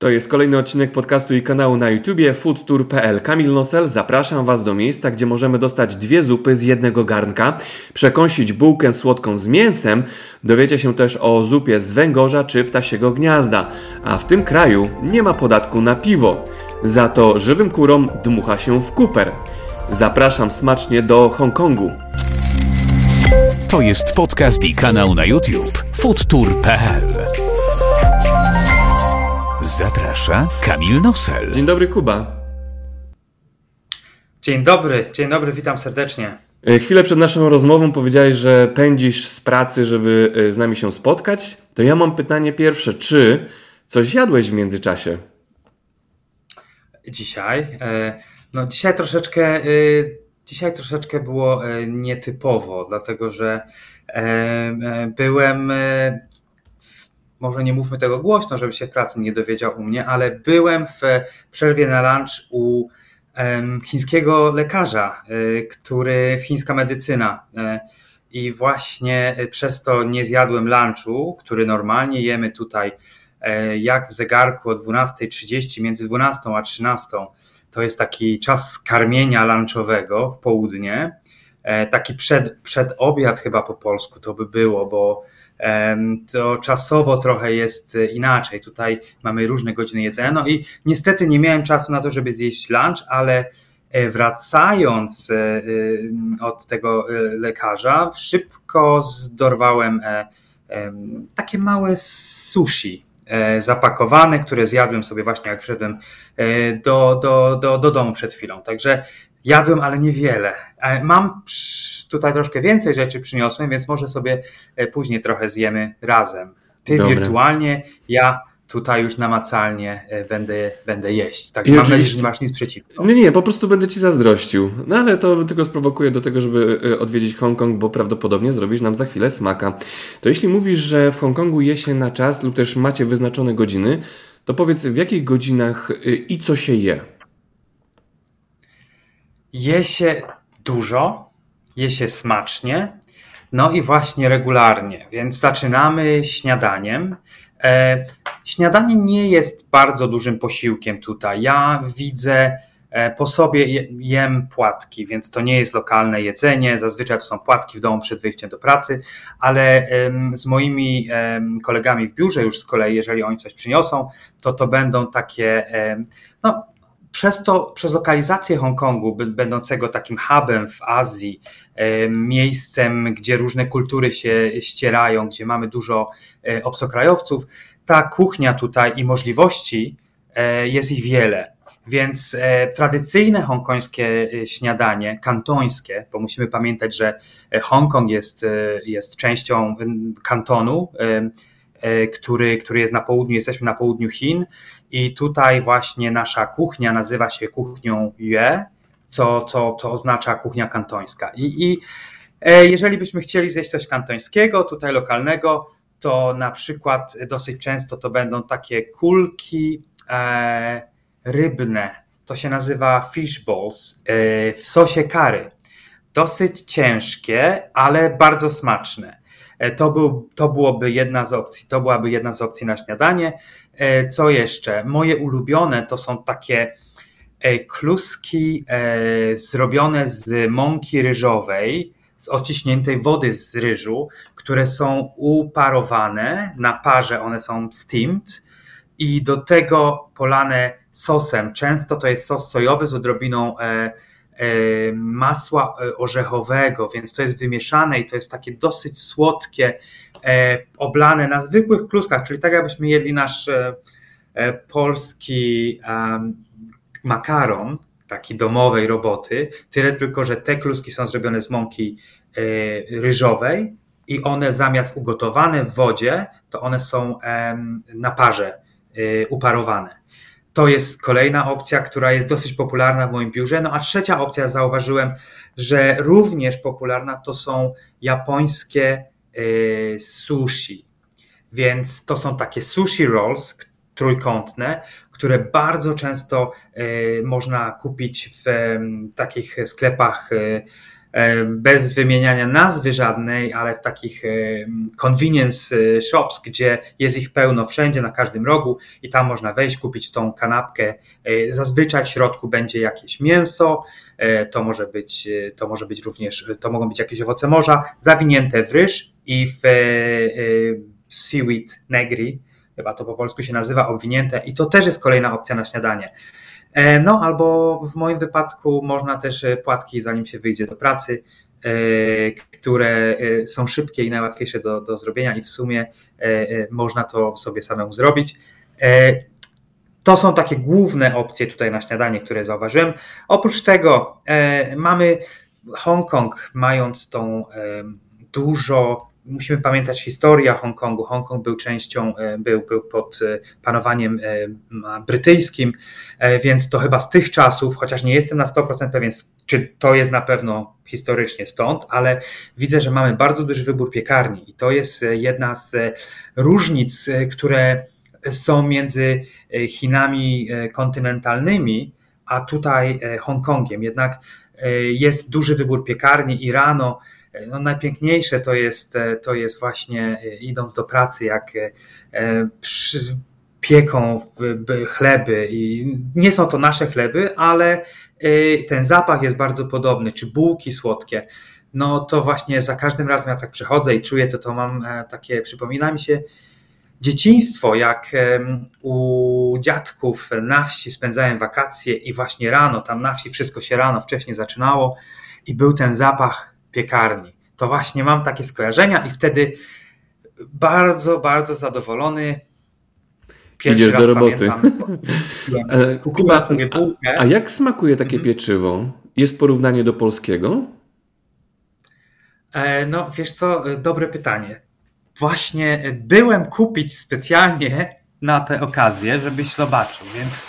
To jest kolejny odcinek podcastu i kanału na YouTubie foodtour.pl. Kamil Nosel, zapraszam Was do miejsca, gdzie możemy dostać dwie zupy z jednego garnka, przekąsić bułkę słodką z mięsem, dowiecie się też o zupie z węgorza czy ptasiego gniazda. A w tym kraju nie ma podatku na piwo. Za to żywym kurom dmucha się w kuper. Zapraszam smacznie do Hongkongu. To jest podcast i kanał na YouTube foodtour.pl. Zaprasza Kamil Nosel. Dzień dobry, Kuba. Dzień dobry, dzień dobry, witam serdecznie. E, Chwilę przed naszą rozmową powiedziałeś, że pędzisz z pracy, żeby e, z nami się spotkać. To ja mam pytanie pierwsze. Czy coś jadłeś w międzyczasie? Dzisiaj, e, no dzisiaj troszeczkę, dzisiaj troszeczkę było nietypowo, dlatego że byłem, może nie mówmy tego głośno, żeby się w pracy nie dowiedział u mnie, ale byłem w przerwie na lunch u chińskiego lekarza, e, który, chińska medycyna. e, I właśnie e, przez to nie zjadłem lunchu, który normalnie jemy tutaj jak w zegarku o 12.30, między 12 a 13. To jest taki czas karmienia lunchowego w południe. Taki przed, przedobiad chyba po polsku to by było, bo to czasowo trochę jest e, inaczej. Tutaj mamy różne godziny jedzenia. No i niestety nie miałem czasu na to, żeby zjeść lunch, ale e, wracając e, od tego lekarza, szybko zdorwałem em, takie małe sushi zapakowane, które zjadłem sobie właśnie jak wszedłem do, do, do, do domu przed chwilą. Także jadłem, ale niewiele. E, Mam tutaj troszkę więcej rzeczy przyniosłem, więc może sobie e, później trochę zjemy razem. Ty Dobra. wirtualnie, ja tutaj już namacalnie e, będę, będę jeść. Tak, I mam nadzieję, że nie masz nic przeciwko. Nie, nie, po prostu będę ci zazdrościł. No ale to tylko sprowokuje do tego, żeby odwiedzić Hongkong, bo prawdopodobnie zrobisz nam za chwilę smaka. To jeśli mówisz, że w Hongkongu je się na czas lub też macie wyznaczone godziny, to powiedz w jakich godzinach i co się je? Je się dużo, je się smacznie, no i właśnie regularnie, więc zaczynamy śniadaniem. E, śniadanie nie jest bardzo dużym posiłkiem tutaj. Ja widzę e, po sobie je- jem płatki, więc to nie jest lokalne jedzenie. Zazwyczaj to są płatki w domu przed wyjściem do pracy, ale em, z moimi kolegami w biurze już z kolei, jeżeli oni coś przyniosą, to to będą takie no, przez to, przez lokalizację Hongkongu, będącego takim hubem w Azji, e, miejscem, gdzie różne kultury się ścierają, gdzie mamy dużo e, obcokrajowców, ta kuchnia tutaj i możliwości e, jest ich wiele. Więc tradycyjne hongkońskie śniadanie, kantońskie, bo musimy pamiętać, że Hongkong jest, jest częścią kantonu, który, który jest na południu, jesteśmy na południu Chin i tutaj właśnie nasza kuchnia nazywa się kuchnią Yue, co, co, co oznacza kuchnia kantońska. I, i e, jeżeli byśmy chcieli zjeść coś kantońskiego, tutaj lokalnego, to na przykład dosyć często to będą takie kulki e, rybne. To się nazywa fish balls e, w sosie curry. Dosyć ciężkie, ale bardzo smaczne. E, To, był, to byłoby jedna z opcji. To byłaby jedna z opcji na śniadanie. E, Co jeszcze? Moje ulubione to są takie e, kluski zrobione z mąki ryżowej, z odciśniętej wody z ryżu, które są uparowane na parze, one są steamed i do tego polane sosem. Często to jest sos sojowy z odrobiną masła e, orzechowego, więc to jest wymieszane i to jest takie dosyć słodkie, e, oblane na zwykłych kluskach, czyli tak jakbyśmy jedli nasz e, e, polski makaron, taki domowej roboty, tyle tylko, że te kluski są zrobione z mąki e, ryżowej i one zamiast ugotowane w wodzie, to one są na parze e, uparowane. To jest kolejna opcja, która jest dosyć popularna w moim biurze. No a trzecia opcja, zauważyłem, że również popularna to są japońskie e, sushi. Więc to są takie sushi rolls trójkątne, które bardzo często e, można kupić w takich sklepach e, bez wymieniania nazwy żadnej, ale w takich convenience shops, gdzie jest ich pełno wszędzie, na każdym rogu i tam można wejść, kupić tą kanapkę. Zazwyczaj w środku będzie jakieś mięso, to może być, to może być również, to mogą być jakieś owoce morza, zawinięte w ryż i w seaweed negri, chyba to po polsku się nazywa, obwinięte i to też jest kolejna opcja na śniadanie. E, no albo w moim wypadku można też e, płatki, zanim się wyjdzie do pracy, e, które są szybkie i najłatwiejsze do, do zrobienia i w sumie można to sobie samemu zrobić. To są takie główne opcje tutaj na śniadanie, które zauważyłem. Oprócz tego mamy Hongkong, mając tą dużo musimy pamiętać historię Hongkongu. Hongkong był częścią, e, był, był pod e, panowaniem e, brytyjskim, więc to chyba z tych czasów, chociaż nie jestem na 100% pewien, czy to jest na pewno historycznie stąd, ale widzę, że mamy bardzo duży wybór piekarni i to jest jedna z różnic, które są między Chinami kontynentalnymi, a tutaj Hongkongiem. Jednak jest duży wybór piekarni i rano no najpiękniejsze to jest, e, to jest właśnie e, idąc do pracy, jak e, przy, pieką chleby i nie są to nasze chleby, ale ten zapach jest bardzo podobny, czy bułki słodkie. No to właśnie za każdym razem jak tak przychodzę i czuję to, to mam takie, przypomina mi się dzieciństwo, jak u dziadków na wsi spędzałem wakacje i właśnie rano, tam na wsi wszystko się rano wcześniej zaczynało i był ten zapach piekarni. To właśnie mam takie skojarzenia i wtedy bardzo, bardzo zadowolony. Pierwszy Idziesz do roboty. Kupiłem sobie bułkę. A, a jak smakuje takie mhm. pieczywo? Jest porównanie do polskiego? E, no, wiesz co, dobre pytanie. Właśnie byłem kupić specjalnie na tę okazję, żebyś zobaczył, więc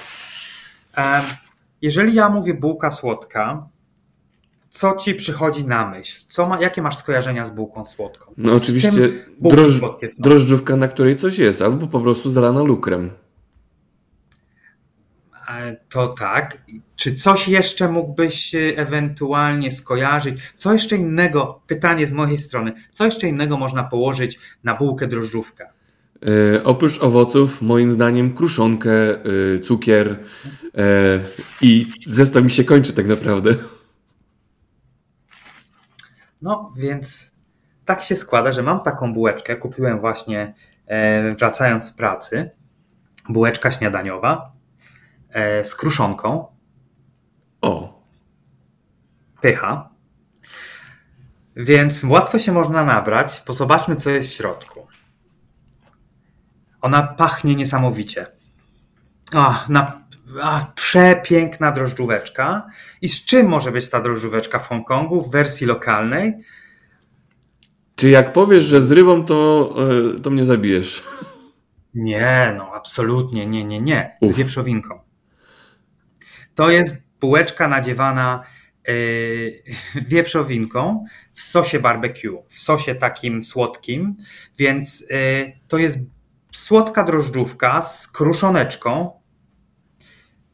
jeżeli ja mówię bułka słodka, co ci przychodzi na myśl? Co ma, jakie masz skojarzenia z bułką słodką? No z oczywiście droż, drożdżówka, na której coś jest, albo po prostu zalana lukrem. E, to tak. Czy coś jeszcze mógłbyś ewentualnie skojarzyć? Co jeszcze innego, pytanie z mojej strony, co jeszcze innego można położyć na bułkę drożdżówkę? E, oprócz owoców, moim zdaniem, kruszonkę, e, cukier i zestaw mi się kończy tak naprawdę. No więc tak się składa, że mam taką bułeczkę. Kupiłem właśnie e, wracając z pracy. Bułeczka śniadaniowa e, z kruszonką. O. Pycha. Więc łatwo się można nabrać. Pozobaczmy, co jest w środku. Ona pachnie niesamowicie. O, na a, przepiękna drożdżóweczka. I z czym może być ta drożdżóweczka w Hongkongu w wersji lokalnej? Czy jak powiesz, że z rybą, to, e, to mnie zabijesz? Nie, no absolutnie, nie, nie, nie. Z Uf. wieprzowinką. To jest bułeczka nadziewana yy, wieprzowinką w sosie barbecue, w sosie takim słodkim, więc yy, to jest słodka drożdżówka z kruszoneczką,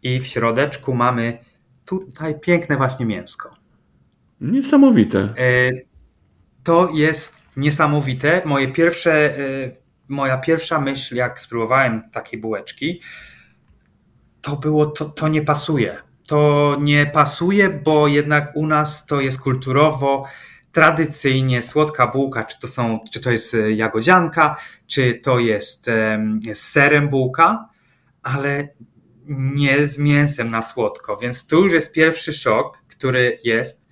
i w środeczku mamy tutaj piękne właśnie mięsko. Niesamowite. E, to jest niesamowite. Moje pierwsze, e, moja pierwsza myśl, jak spróbowałem takiej bułeczki, to było, to, to nie pasuje. To nie pasuje, bo jednak u nas to jest kulturowo tradycyjnie słodka bułka, czy to, są, czy to jest jagodzianka, czy to jest z serem bułka, ale nie z mięsem na słodko, więc tu już jest pierwszy szok, który jest,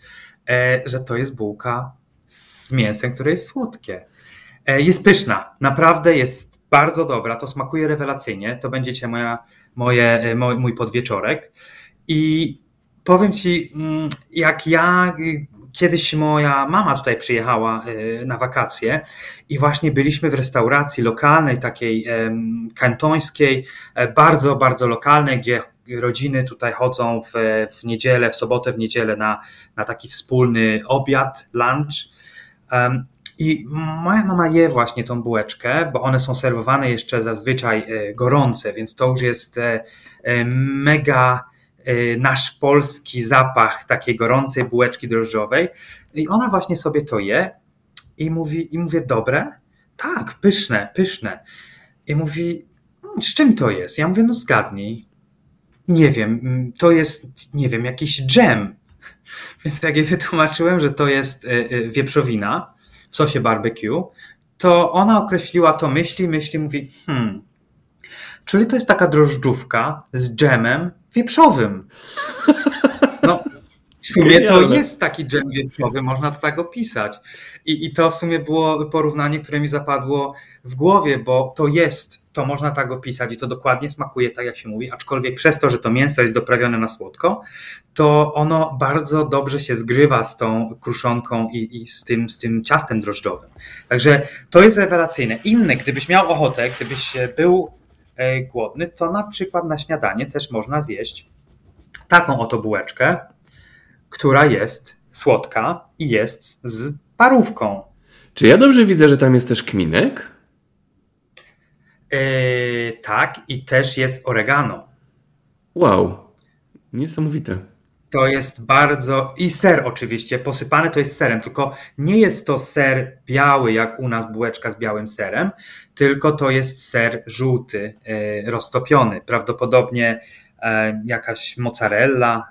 e, że to jest bułka z mięsem, które jest słodkie. E, jest pyszna, naprawdę jest bardzo dobra, to smakuje rewelacyjnie, to będziecie moja, moje, e, mój, podwieczorek i powiem Ci, mm, jak ja Kiedyś moja mama tutaj przyjechała y, na wakacje i właśnie byliśmy w restauracji lokalnej, takiej kantońskiej, e, bardzo, bardzo lokalnej, gdzie rodziny tutaj chodzą w, w niedzielę, w sobotę, w niedzielę na, na taki wspólny obiad, lunch. I moja mama je właśnie tą bułeczkę, bo one są serwowane jeszcze zazwyczaj e, gorące, więc to już jest e, mega nasz polski zapach takiej gorącej bułeczki drożdżowej. I ona właśnie sobie to je i mówi, i mówię, dobre? Tak, pyszne, pyszne. I mówi, mm, z czym to jest? Ja mówię, no zgadnij. Nie wiem, mm, to jest, nie wiem, jakiś dżem. Więc jak jej wytłumaczyłem, że to jest wieprzowina w sosie barbecue, to ona określiła to myśli, myśli, mówi, hmm, czyli to jest taka drożdżówka z dżemem wieprzowym. No, w sumie to jest taki dżem wieprzowy, można to tak opisać. I, I to w sumie było porównanie, które mi zapadło w głowie, bo to jest, to można tak opisać i to dokładnie smakuje tak, jak się mówi, aczkolwiek przez to, że to mięso jest doprawione na słodko, to ono bardzo dobrze się zgrywa z tą kruszonką i, i z, tym, z tym ciastem drożdżowym. Także to jest rewelacyjne. Inne, gdybyś miał ochotę, gdybyś był głodny, to na przykład na śniadanie też można zjeść taką oto bułeczkę, która jest słodka i jest z parówką. Czy ja dobrze widzę, że tam jest też kminek? Yy, tak, i też jest oregano. Wow, niesamowite. To jest bardzo. I ser oczywiście, posypany to jest serem, tylko nie jest to ser biały, jak u nas bułeczka z białym serem, tylko to jest ser żółty, yy, roztopiony. Prawdopodobnie yy, jakaś mozzarella,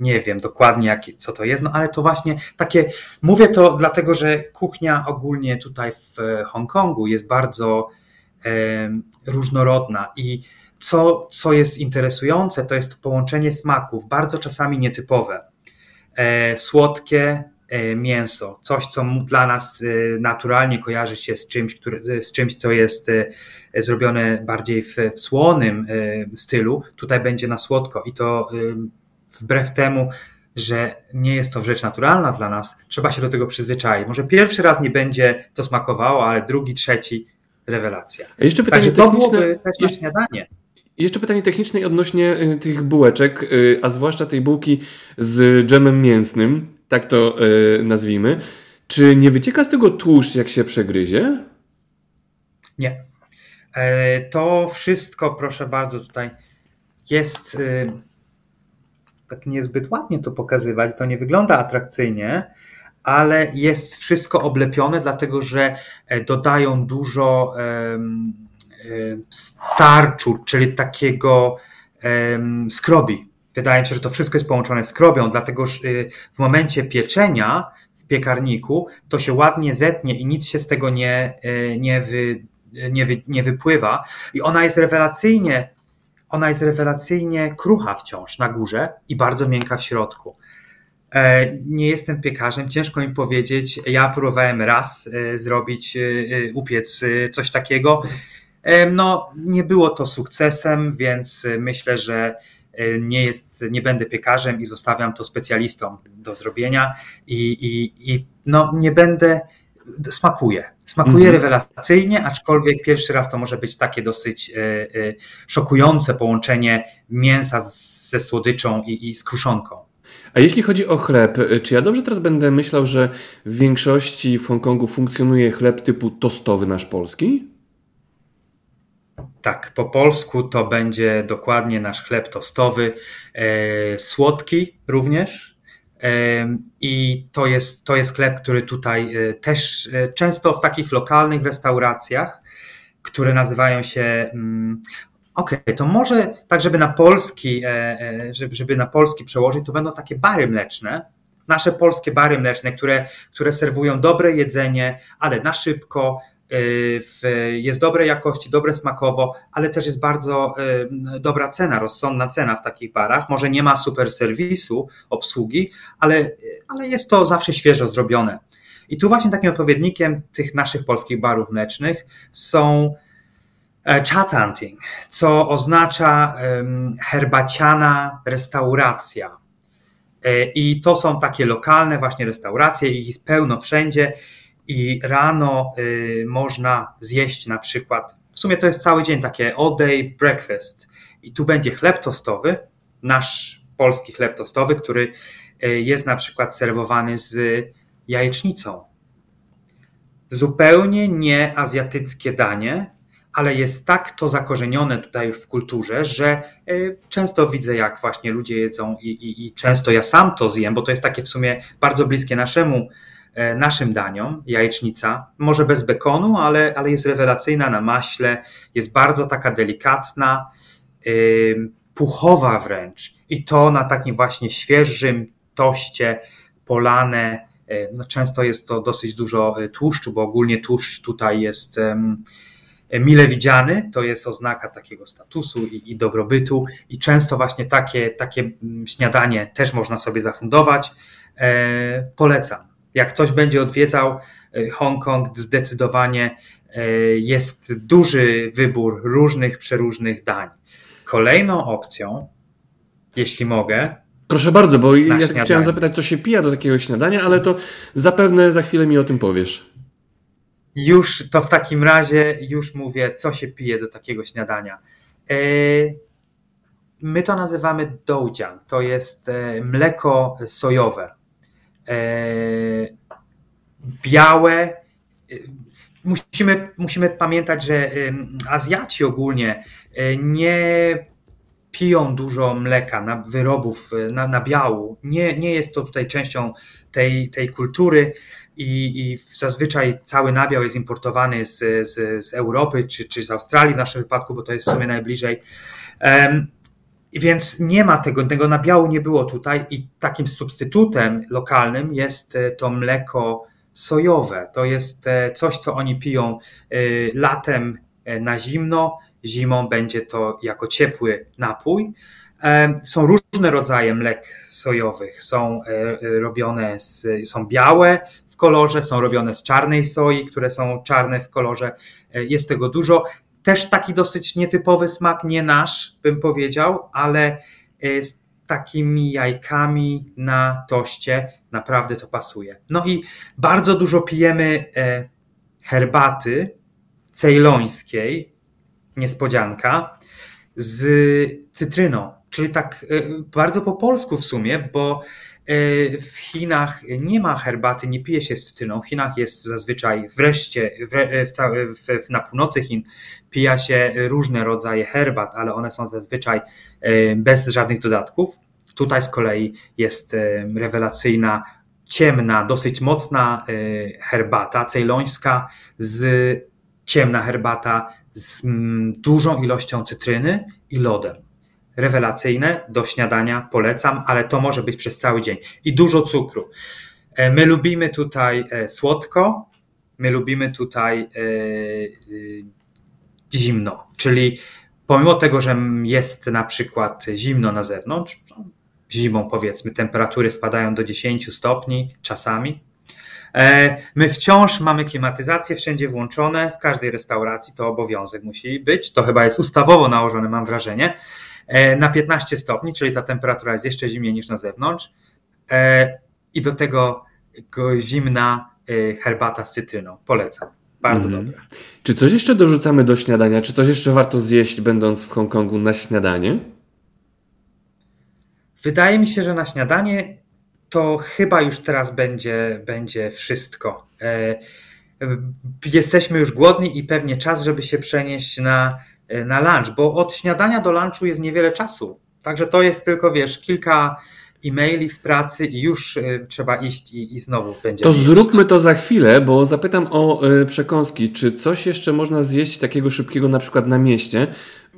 nie wiem dokładnie jak, co to jest, no ale to właśnie takie, mówię to dlatego, że kuchnia ogólnie tutaj w Hongkongu jest bardzo e, różnorodna i co, co jest interesujące, to jest połączenie smaków, bardzo czasami nietypowe. E, słodkie e, mięso, coś, co dla nas e, naturalnie kojarzy się z czymś, który, z czymś co jest zrobione bardziej w, w słonym stylu, tutaj będzie na słodko i to wbrew temu, że nie jest to rzecz naturalna dla nas, trzeba się do tego przyzwyczaić. Może pierwszy raz nie będzie to smakowało, ale drugi, trzeci rewelacja. A jeszcze pytanie Także to byłoby też na śniadanie. Jeszcze pytanie techniczne odnośnie y, tych bułeczek, y, a zwłaszcza tej bułki z dżemem mięsnym, tak to y, nazwijmy. Czy nie wycieka z tego tłuszcz, jak się przegryzie? Nie. E, to wszystko, proszę bardzo, tutaj jest tak niezbyt ładnie to pokazywać, to nie wygląda atrakcyjnie, ale jest wszystko oblepione, dlatego że e, dodają dużo starczu, czyli takiego skrobi. Wydaje mi się, że to wszystko jest połączone z krobią, dlatego że y, w momencie pieczenia w piekarniku to się ładnie zetnie i nic się z tego nie, e, nie, wy, nie, wy, nie wypływa. I ona jest rewelacyjnie ona jest rewelacyjnie krucha wciąż na górze i bardzo miękka w środku. E, nie jestem piekarzem, ciężko mi powiedzieć. Ja próbowałem raz e, zrobić, upiec coś takiego. No, nie było to sukcesem, więc myślę, że nie, jest, nie będę piekarzem i zostawiam to specjalistom do zrobienia i, i, i no, nie będę, smakuje. Smakuje mhm. rewelacyjnie, aczkolwiek pierwszy raz to może być takie dosyć e, e, szokujące połączenie mięsa ze słodyczą i, i z kruszonką. A jeśli chodzi o chleb, e, czy ja dobrze teraz będę myślał, że w większości w Hongkongu funkcjonuje chleb typu tostowy nasz polski? Tak, po polsku to będzie dokładnie nasz chleb tostowy, e, słodki również, i to jest, to jest chleb, który tutaj e, też e, często w takich lokalnych restauracjach, które nazywają się. Mm, okej, okay, to może tak, żeby na polski, e, żeby na polski przełożyć, to będą takie bary mleczne, nasze polskie bary mleczne, które, które serwują dobre jedzenie, ale na szybko, jest dobrej jakości, dobre smakowo, ale też jest bardzo dobra cena, rozsądna cena w takich barach. Może nie ma super serwisu, obsługi, ale, ale jest to zawsze świeżo zrobione. I tu właśnie takim odpowiednikiem tych naszych polskich barów mlecznych są e, chat hunting, co oznacza herbaciana restauracja. E, I to są takie lokalne właśnie restauracje, ich jest pełno wszędzie i rano y, można zjeść na przykład, w sumie to jest cały dzień takie all day breakfast i tu będzie chleb tostowy, nasz polski chleb tostowy, który y, jest na przykład serwowany z jajecznicą. Zupełnie nie azjatyckie danie, ale jest tak to zakorzenione tutaj już w kulturze, że często widzę, jak właśnie ludzie jedzą i, i, i często ja sam to zjem, bo to jest takie w sumie bardzo bliskie naszemu naszym daniom, jajecznica, może bez bekonu, ale, ale jest rewelacyjna na maśle, jest bardzo taka delikatna, puchowa wręcz i to na takim właśnie świeżym toście polane. E, no często jest to dosyć dużo e, tłuszczu, bo ogólnie tłuszcz tutaj jest mile widziany, to jest oznaka takiego statusu i, i dobrobytu i często właśnie takie, takie mm, śniadanie też można sobie zafundować. E, polecam. Jak ktoś będzie odwiedzał Hongkong, zdecydowanie jest duży wybór różnych, przeróżnych dań. Kolejną opcją, jeśli mogę. Proszę bardzo, bo ja chciałem zapytać, co się pija do takiego śniadania, ale to zapewne za chwilę mi o tym powiesz. Już to w takim razie już mówię, co się pije do takiego śniadania. E, my to nazywamy doujiang. To jest mleko sojowe. E, białe. Musimy, musimy pamiętać, że Azjaci ogólnie nie piją dużo mleka, na wyrobów, na, na biału. Nie, nie jest to tutaj częścią tej, tej kultury i, i zazwyczaj cały nabiał jest importowany z, z, z Europy czy, czy z Australii w naszym wypadku, bo to jest w sumie najbliżej. Więc nie ma tego, tego nabiału nie było tutaj i takim substytutem lokalnym jest e, to mleko sojowe. To jest e, coś, co oni piją e, latem na zimno, zimą będzie to jako ciepły napój. Są różne rodzaje mlek sojowych. Są robione z, są białe w kolorze, są robione z czarnej soi, które są czarne w kolorze. Jest tego dużo. Też taki dosyć nietypowy smak, nie nasz, bym powiedział, ale z takimi jajkami na toście naprawdę to pasuje. No i bardzo dużo pijemy e, herbaty cejlońskiej, niespodzianka, z cytryną, czyli tak e, bardzo po polsku w sumie, bo e, w Chinach nie ma herbaty, nie pije się z cytryną. W Chinach jest zazwyczaj wreszcie, w, w, w, na północy Chin pija się różne rodzaje herbat, ale one są zazwyczaj e, bez żadnych dodatków. Tutaj z kolei jest rewelacyjna, ciemna, dosyć mocna herbata cejlońska z ciemna herbata z dużą ilością cytryny i lodem. Rewelacyjne do śniadania polecam, ale to może być przez cały dzień. I dużo cukru. E, my lubimy tutaj e, słodko, my lubimy tutaj e, zimno, czyli pomimo tego, że jest na przykład zimno na zewnątrz, zimą powiedzmy temperatury spadają do 10 stopni czasami, my wciąż mamy klimatyzację wszędzie włączone, w każdej restauracji to obowiązek musi być. To chyba jest ustawowo nałożone, mam wrażenie, na 15 stopni, czyli ta temperatura jest jeszcze zimniej niż na zewnątrz. E, I do tego zimna herbata z cytryną. Polecam. Bardzo mhm. dobre. Czy coś jeszcze dorzucamy do śniadania? Czy coś jeszcze warto zjeść, będąc w Hongkongu na śniadanie? Wydaje mi się, że na śniadanie to chyba już teraz będzie, będzie wszystko. E, jesteśmy już głodni i pewnie czas, żeby się przenieść na, na lunch, bo od śniadania do lunchu jest niewiele czasu. Także to jest tylko, wiesz, kilka e-maili w pracy i już e, trzeba iść i, i znowu będzie. To zróbmy to za chwilę, bo zapytam o e, przekąski. Czy coś jeszcze można zjeść takiego szybkiego na przykład na mieście?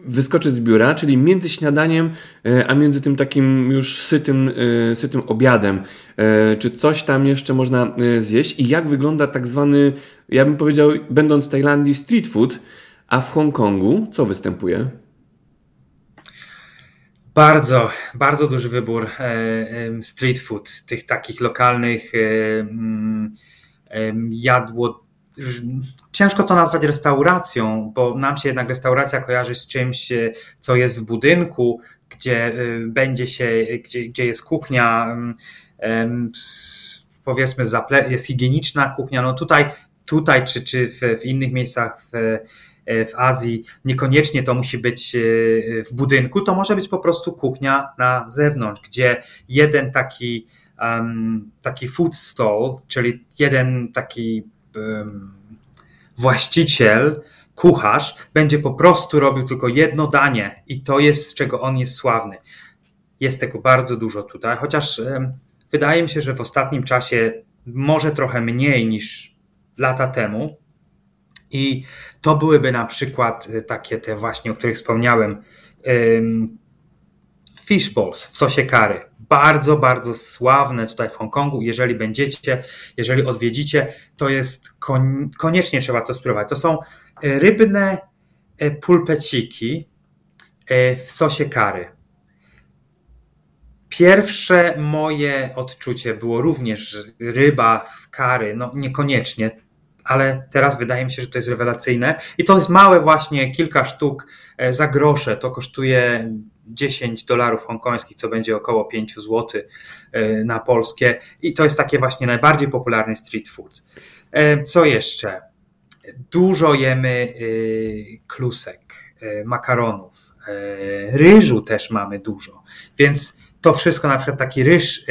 wyskoczyć z biura, czyli między śniadaniem, e, a między tym takim już sytym, e, sytym obiadem. E, czy coś tam jeszcze można zjeść i jak wygląda tak zwany, ja bym powiedział, będąc w Tajlandii, street food, a w Hongkongu co występuje? Bardzo, bardzo duży wybór street food, tych takich lokalnych mm, jadło ciężko to nazwać restauracją, bo nam się jednak restauracja kojarzy z czymś, e, co jest w budynku, gdzie e, będzie się, gdzie, gdzie jest kuchnia, powiedzmy, jest higieniczna kuchnia. No tutaj, tutaj czy, czy w, w innych miejscach w, e, w Azji niekoniecznie to musi być w budynku, to może być po prostu kuchnia na zewnątrz, gdzie jeden taki, um, taki food stall, czyli jeden taki właściciel kucharz będzie po prostu robił tylko jedno danie i to jest z czego on jest sławny. Jest tego bardzo dużo tutaj, chociaż wydaje mi się, że w ostatnim czasie może trochę mniej niż lata temu. I to byłyby na przykład e, takie te właśnie, o których wspomniałem, fish balls w sosie kary. Bardzo, bardzo sławne tutaj w Hongkongu. Jeżeli będziecie, jeżeli odwiedzicie, to jest koniecznie trzeba to spróbować. To są e, rybne e, pulpeciki w sosie kary. Pierwsze moje odczucie było również ryba w kary, no niekoniecznie, ale teraz wydaje mi się, że to jest rewelacyjne. I to jest małe właśnie, kilka sztuk e, za grosze, to kosztuje 10 dolarów hongkońskich, co będzie około 5 zł e, na polskie. I to jest takie właśnie najbardziej popularny street food. E, co jeszcze? Dużo jemy klusek, makaronów, ryżu też mamy dużo, więc to wszystko, na przykład taki ryż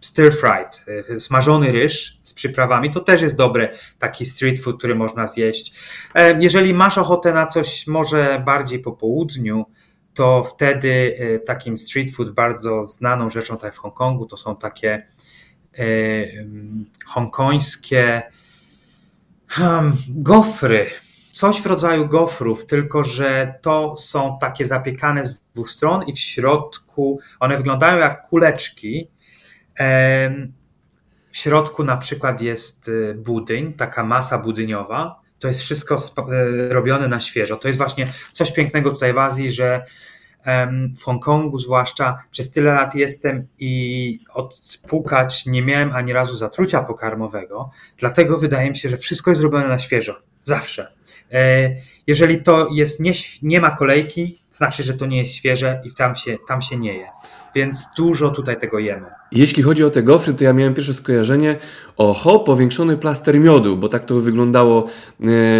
stir fried, y, smażony ryż z przyprawami, to też jest dobry taki street food, który można zjeść. E, jeżeli masz ochotę na coś może bardziej po południu, to wtedy y, takim street food bardzo znaną rzeczą tutaj w Hongkongu to są takie hongkońskie um, gofry, coś w rodzaju gofrów, tylko że to są takie zapiekane z dwóch stron i w środku one wyglądają jak kuleczki. W środku na przykład jest y, budyń, taka masa budyniowa. To jest wszystko y, robione na świeżo. To jest właśnie coś pięknego tutaj w Azji, że w Hongkongu zwłaszcza przez tyle lat jestem i odpukać nie miałem ani razu zatrucia pokarmowego, dlatego wydaje mi się, że wszystko jest robione na świeżo. Zawsze. E, jeżeli to jest nie, nie ma kolejki, znaczy, że to nie jest świeże i tam się, tam się nie je. Więc dużo tutaj tego jemy. Jeśli chodzi o te gofry, to ja miałem pierwsze skojarzenie oho, powiększony plaster miodu, bo tak to wyglądało e,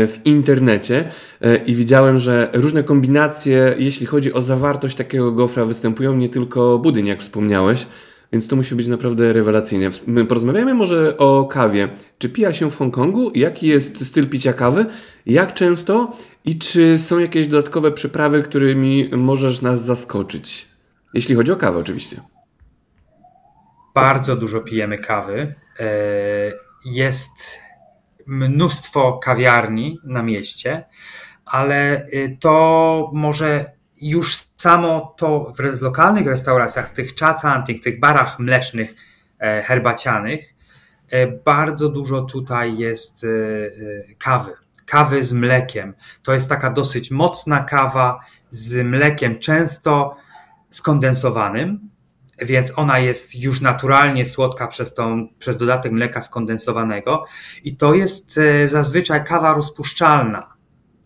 w internecie e, i widziałem, że różne kombinacje, jeśli chodzi o zawartość takiego gofra, występują nie tylko budyń, jak wspomniałeś, więc to musi być naprawdę rewelacyjne. Porozmawiajmy może o kawie. Czy pija się w Hongkongu? Jaki jest styl picia kawy? Jak często? I czy są jakieś dodatkowe przyprawy, którymi możesz nas zaskoczyć? Jeśli chodzi o kawę, oczywiście. Bardzo dużo pijemy kawy. E, jest mnóstwo kawiarni na mieście, ale y, to może już samo to w lokalnych restauracjach, w tych czacantych, tych barach mlecznych, e, herbacianych, e, bardzo dużo tutaj jest e, kawy. Kawy z mlekiem. To jest taka dosyć mocna kawa z mlekiem, często skondensowanym, więc ona jest już naturalnie słodka przez, tą, przez dodatek mleka skondensowanego i to jest zazwyczaj kawa rozpuszczalna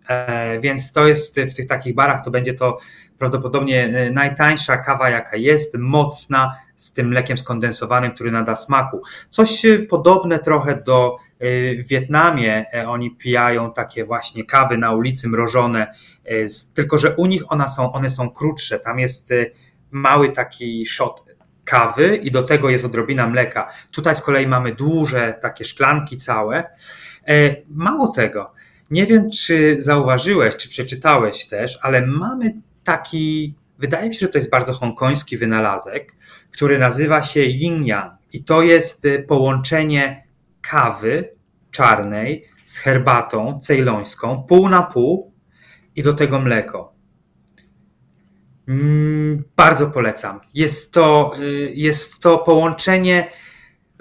E, więc to jest w tych takich barach, to będzie to prawdopodobnie e, najtańsza kawa, jaka jest, mocna, z tym mlekiem skondensowanym, który nada smaku. Coś e, podobne trochę do w Wietnamie oni pijają takie właśnie kawy na ulicy mrożone, tylko że u nich one są, one są krótsze. Tam jest mały taki shot kawy i do tego jest odrobina mleka. Tutaj z kolei mamy duże takie szklanki całe. Mało tego, nie wiem, czy zauważyłeś, czy przeczytałeś też, ale mamy taki, wydaje mi się, że to jest bardzo hongkoński wynalazek, który nazywa się yin yang. I to jest y, połączenie kawy czarnej z herbatą cejlońską, pół na pół i do tego mleko. Mm, bardzo polecam. Jest to, y, jest to połączenie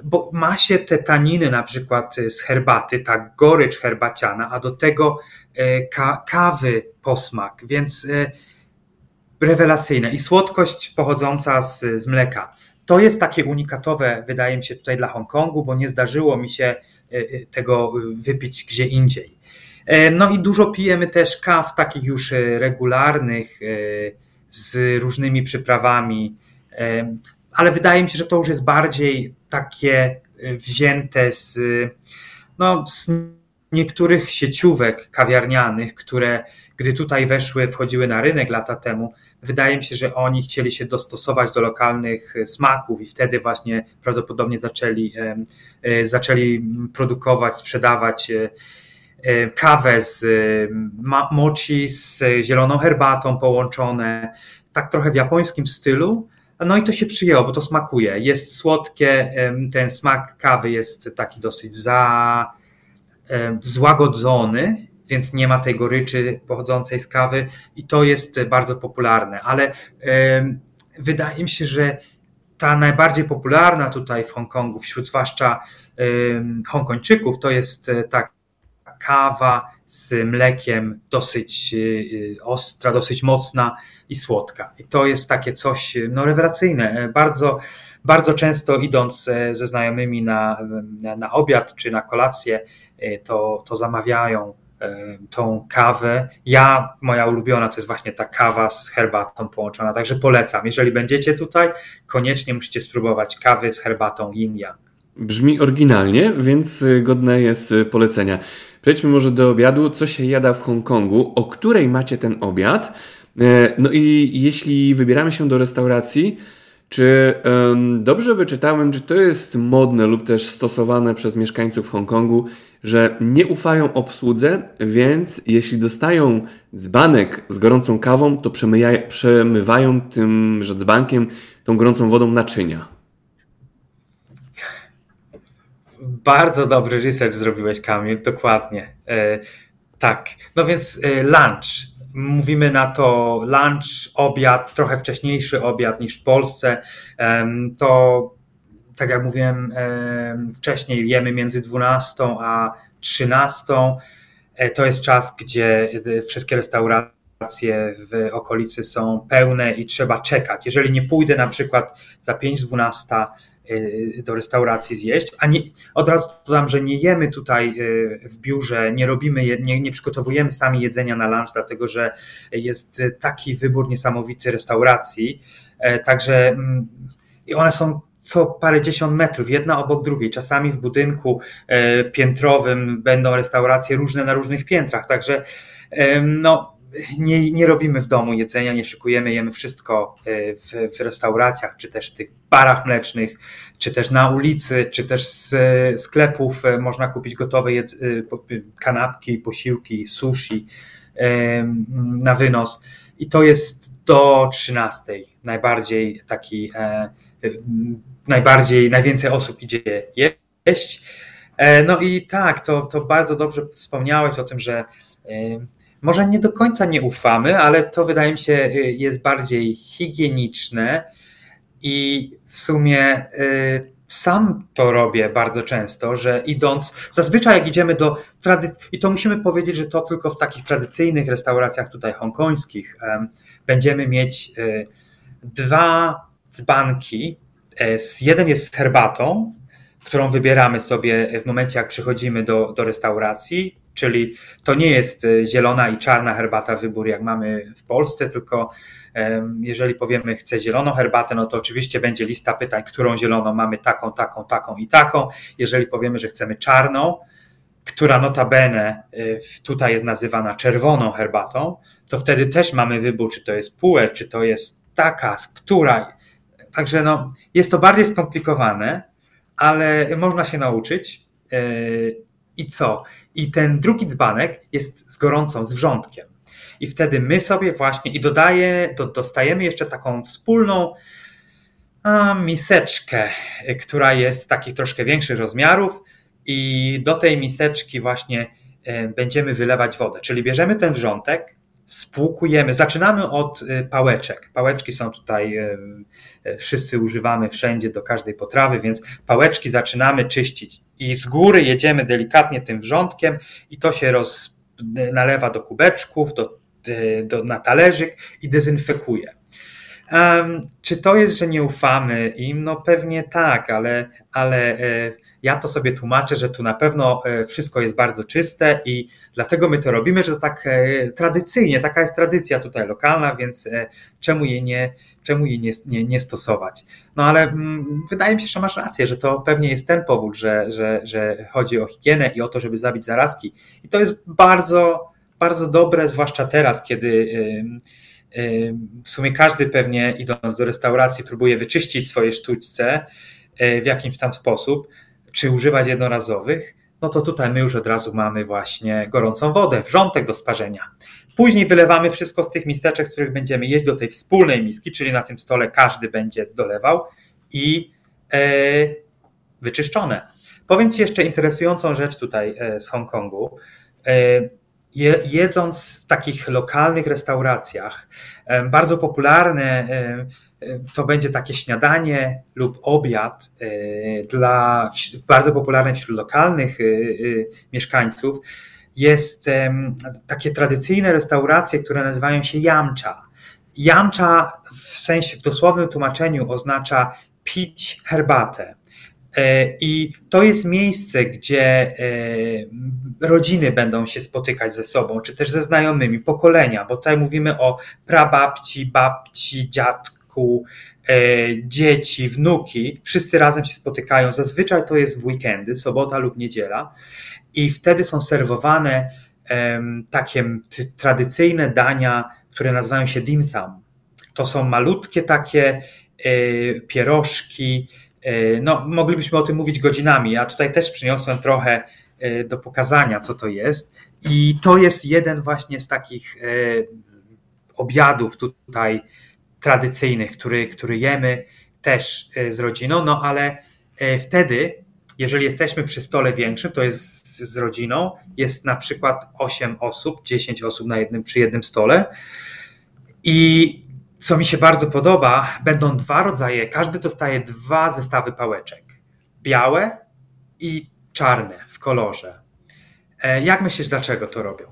bo ma się te taniny na przykład y, z herbaty, ta gorycz herbaciana, a do tego y, ka kawy posmak, więc rewelacyjne i słodkość pochodząca z, z mleka. To jest takie unikatowe, wydaje mi się, tutaj dla Hongkongu, bo nie zdarzyło mi się tego wypić gdzie indziej. E, no i dużo pijemy też kaw takich już regularnych, z różnymi przyprawami, e, ale wydaje mi się, że to już jest bardziej takie wzięte z, no, z niektórych sieciówek kawiarnianych, które gdy tutaj weszły, wchodziły na rynek lata temu, wydaje mi się, że oni chcieli się dostosować do lokalnych y, smaków i wtedy właśnie prawdopodobnie zaczęli, y, zaczęli produkować, sprzedawać kawę z mochi z zieloną herbatą połączone, tak trochę w japońskim stylu. No i to się przyjęło, bo to smakuje. Jest słodkie, ten smak kawy jest taki dosyć za złagodzony, więc nie ma tej goryczy pochodzącej z kawy i to jest bardzo popularne. Ale wydaje mi się, że ta najbardziej popularna tutaj w Hongkongu, wśród zwłaszcza Hongkończyków, to jest e, ta kawa z mlekiem dosyć e, ostra, dosyć mocna i słodka. I to jest takie coś no, rewelacyjne. E, bardzo, bardzo często idąc ze znajomymi na, na, na obiad czy na kolację, to, to zamawiają tą kawę. Ja, moja ulubiona to jest właśnie ta kawa z herbatą połączona, także polecam. Jeżeli będziecie tutaj, koniecznie musicie spróbować kawy z herbatą yin yang. Brzmi oryginalnie, więc y, godne jest y, polecenia. Przejdźmy może do obiadu. Co się jada w Hongkongu? O której macie ten obiad? E, no i jeśli wybieramy się do restauracji, czy um, dobrze wyczytałem, czy to jest modne lub też stosowane przez mieszkańców Hongkongu, że nie ufają obsłudze, więc jeśli dostają dzbanek z gorącą kawą, to przemywają tym, że dzbankiem tą gorącą wodą naczynia. Bardzo dobry research zrobiłeś, Kamil, dokładnie. E, tak. No więc e, lunch mówimy na to lunch, obiad, trochę wcześniejszy obiad niż w Polsce, to tak jak mówiłem wcześniej, jemy między 12 a 13. E, to jest czas, gdzie wszystkie restauracje w okolicy są pełne i trzeba czekać. Jeżeli nie pójdę na przykład za 5-12 Y, do restauracji zjeść, a nie, od razu dodam, że nie jemy tutaj y, w biurze, nie robimy, nie, nie przygotowujemy sami jedzenia na lunch, dlatego że jest taki wybór niesamowity restauracji, e, także mm, i one są co parę dziesiąt metrów, jedna obok drugiej. Czasami w budynku e, piętrowym będą restauracje różne na różnych piętrach, także no, nie, nie robimy w domu jedzenia, nie szykujemy, jemy wszystko e, w, w restauracjach, czy też w tych barach mlecznych, czy też na ulicy, czy też z sklepów e, można kupić gotowe jedz- e, kanapki, posiłki, sushi na wynos. I to jest do 13 najbardziej taki, najbardziej, najwięcej osób idzie jeść. No i tak, to, to bardzo dobrze wspomniałeś o tym, że może nie do końca nie ufamy, ale to wydaje mi się y, jest bardziej higieniczne i w sumie y, sam to robię bardzo często, że idąc, zazwyczaj jak idziemy do tradycji, i to musimy powiedzieć, że to tylko w takich tradycyjnych restauracjach tutaj hongkońskich, będziemy mieć y, dwa dzbanki. E, jeden jest z herbatą, którą wybieramy sobie w momencie, jak przychodzimy do, do restauracji. Czyli to nie jest e, zielona i czarna herbata wybór, jak mamy w Polsce, tylko jeżeli powiemy, chcę zieloną herbatę, no to oczywiście będzie lista pytań, którą zieloną mamy taką, taką, taką i taką. Jeżeli powiemy, że chcemy czarną, która notabene e, tutaj jest nazywana czerwoną herbatą, to wtedy też mamy wybór, czy to jest puer, czy to jest taka, która. Także no, jest to bardziej skomplikowane, ale można się nauczyć. I co? I ten drugi dzbanek jest z gorącą, z wrzątkiem. I wtedy my sobie właśnie, i dodaję, do, dostajemy jeszcze taką wspólną a, miseczkę, która jest takich troszkę większych rozmiarów, i do tej miseczki właśnie e, będziemy wylewać wodę. Czyli bierzemy ten wrzątek, spłukujemy. Zaczynamy od y, pałeczek. Pałeczki są tutaj, y, y, wszyscy używamy wszędzie do każdej potrawy, więc pałeczki zaczynamy czyścić. I z góry jedziemy delikatnie tym wrzątkiem i to się roz, nalewa do kubeczków, do, do, na talerzyk i dezynfekuje. Um, czy to jest, że nie ufamy im? No pewnie tak, ale, ale ja to sobie tłumaczę, że tu na pewno e, wszystko jest bardzo czyste i dlatego my to robimy, że to tak e, tradycyjnie, taka jest tradycja tutaj lokalna, więc czemu jej nie, czemu jej nie, nie, nie stosować? No ale mm, wydaje mi się, że masz rację, że to pewnie jest ten powód, że, że, że chodzi o higienę i o to, żeby zabić zarazki. I to jest bardzo, bardzo dobre, zwłaszcza teraz, kiedy w sumie każdy pewnie idąc do restauracji próbuje wyczyścić swoje sztućce e, w jakimś tam sposób, czy używać jednorazowych, no to tutaj my już od razu mamy właśnie gorącą wodę, wrzątek do sparzenia. Później wylewamy wszystko z tych misteczek, z których będziemy jeść do tej wspólnej miski, czyli na tym stole każdy będzie dolewał i e, wyczyszczone. Powiem Ci jeszcze interesującą rzecz tutaj e, z Hongkongu. E, je, jedząc w takich lokalnych restauracjach, e, bardzo popularne to będzie takie śniadanie lub obiad dla bardzo popularne wśród lokalnych mieszkańców. Jest takie tradycyjne restauracje, które nazywają się jamcha. Jamcha w sensie, w dosłownym tłumaczeniu oznacza pić herbatę. E, I to jest miejsce, gdzie e, rodziny będą się spotykać ze sobą, czy też ze znajomymi, pokolenia, bo tutaj mówimy o prababci, babci, dziadku, e, dzieci, wnuki, wszyscy razem się spotykają. Zazwyczaj to jest w weekendy, sobota lub niedziela, i wtedy są serwowane takie tradycyjne dania, które nazywają się dim sum. To są malutkie takie pierożki, E, no, moglibyśmy o tym mówić godzinami. Ja tutaj też przyniosłem trochę e, do pokazania, co to jest. I to jest jeden właśnie z takich e, obiadów tutaj tradycyjnych, który, który jemy też z rodziną, no ale wtedy, jeżeli jesteśmy przy stole większym, to jest z rodziną, jest na przykład 8 osób, 10 osób na jednym, przy jednym stole. I co mi się bardzo podoba, będą dwa rodzaje, każdy dostaje dwa zestawy pałeczek. Białe i czarne w kolorze. E, jak myślisz, dlaczego to robią?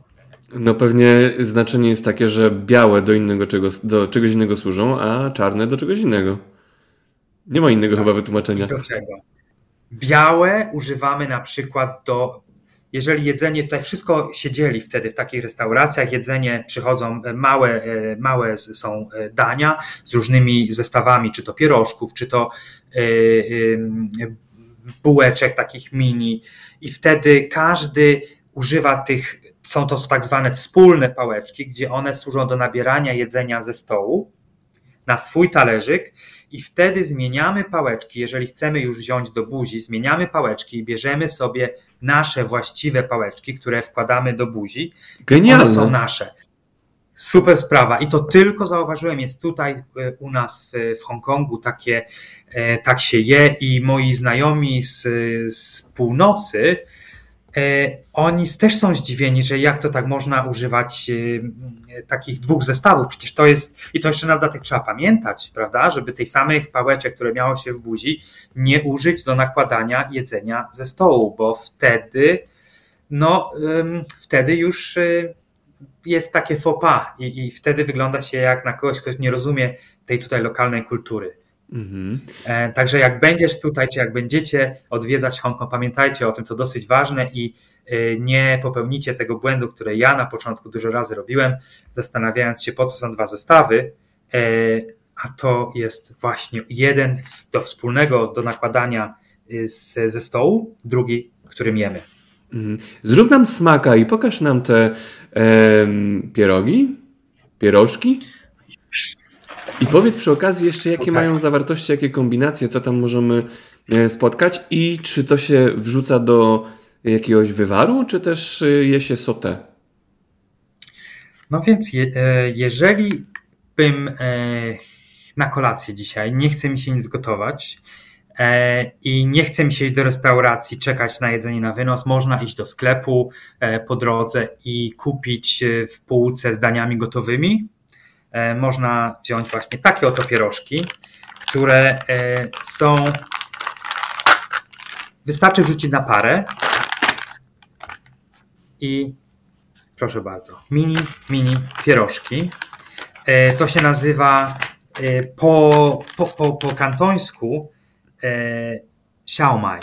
No pewnie znaczenie jest takie, że białe do, innego czego, do czegoś innego służą, a czarne do czegoś innego. Nie ma innego tak. chyba wytłumaczenia. Do czego? Białe używamy na przykład do jeżeli jedzenie, tutaj wszystko się dzieli wtedy w takich restauracjach, jedzenie przychodzą e, małe, e, małe są e, dania z różnymi zestawami, czy to pierożków, czy to bułeczek takich mini i wtedy każdy używa tych, są to tak zwane wspólne pałeczki, gdzie one służą do nabierania jedzenia ze stołu na swój talerzyk i wtedy zmieniamy pałeczki. Jeżeli chcemy już wziąć do buzi, zmieniamy pałeczki i bierzemy sobie nasze właściwe pałeczki, które wkładamy do buzi. Genialne. One są nasze. Super sprawa. I to tylko zauważyłem, jest tutaj e, u nas w, w Hongkongu takie, e, tak się je i moi znajomi z, z północy oni też są zdziwieni, że jak to tak można używać e, takich dwóch zestawów. Przecież to jest, i to jeszcze na dodatek trzeba pamiętać, prawda, żeby tej samych pałeczek, które miało się w buzi, nie użyć do nakładania jedzenia ze stołu, bo wtedy, no, wtedy już e, jest takie faux pas i, i wtedy wygląda się jak na kogoś, kto nie rozumie tej tutaj lokalnej kultury. Mhm. E, także jak będziesz tutaj, czy jak będziecie odwiedzać Hongkong, pamiętajcie o tym, to dosyć ważne i e, nie popełnicie tego błędu, który ja na początku dużo razy robiłem, zastanawiając się, po co są dwa zestawy, e, a to jest właśnie jeden do wspólnego, do nakładania z, ze stołu, drugi, którym jemy. Mhm. Zrób nam smaka i pokaż nam te e, pierogi, pierożki. I powiedz przy okazji jeszcze, jakie okay. mają zawartości, jakie kombinacje, co tam możemy e, spotkać i czy to się wrzuca do jakiegoś wywaru, czy też e, je się sotę? No więc je, e, jeżeli bym na kolację dzisiaj, nie chce mi się nic gotować i nie chce mi się iść do restauracji, czekać na jedzenie na wynos, można iść do sklepu po drodze i kupić w półce z daniami gotowymi można wziąć właśnie takie oto pierożki, które e, są. Wystarczy wrzucić na parę i proszę bardzo, mini, mini pierożki. E, to się nazywa po, po, po, po kantońsku xiaomai.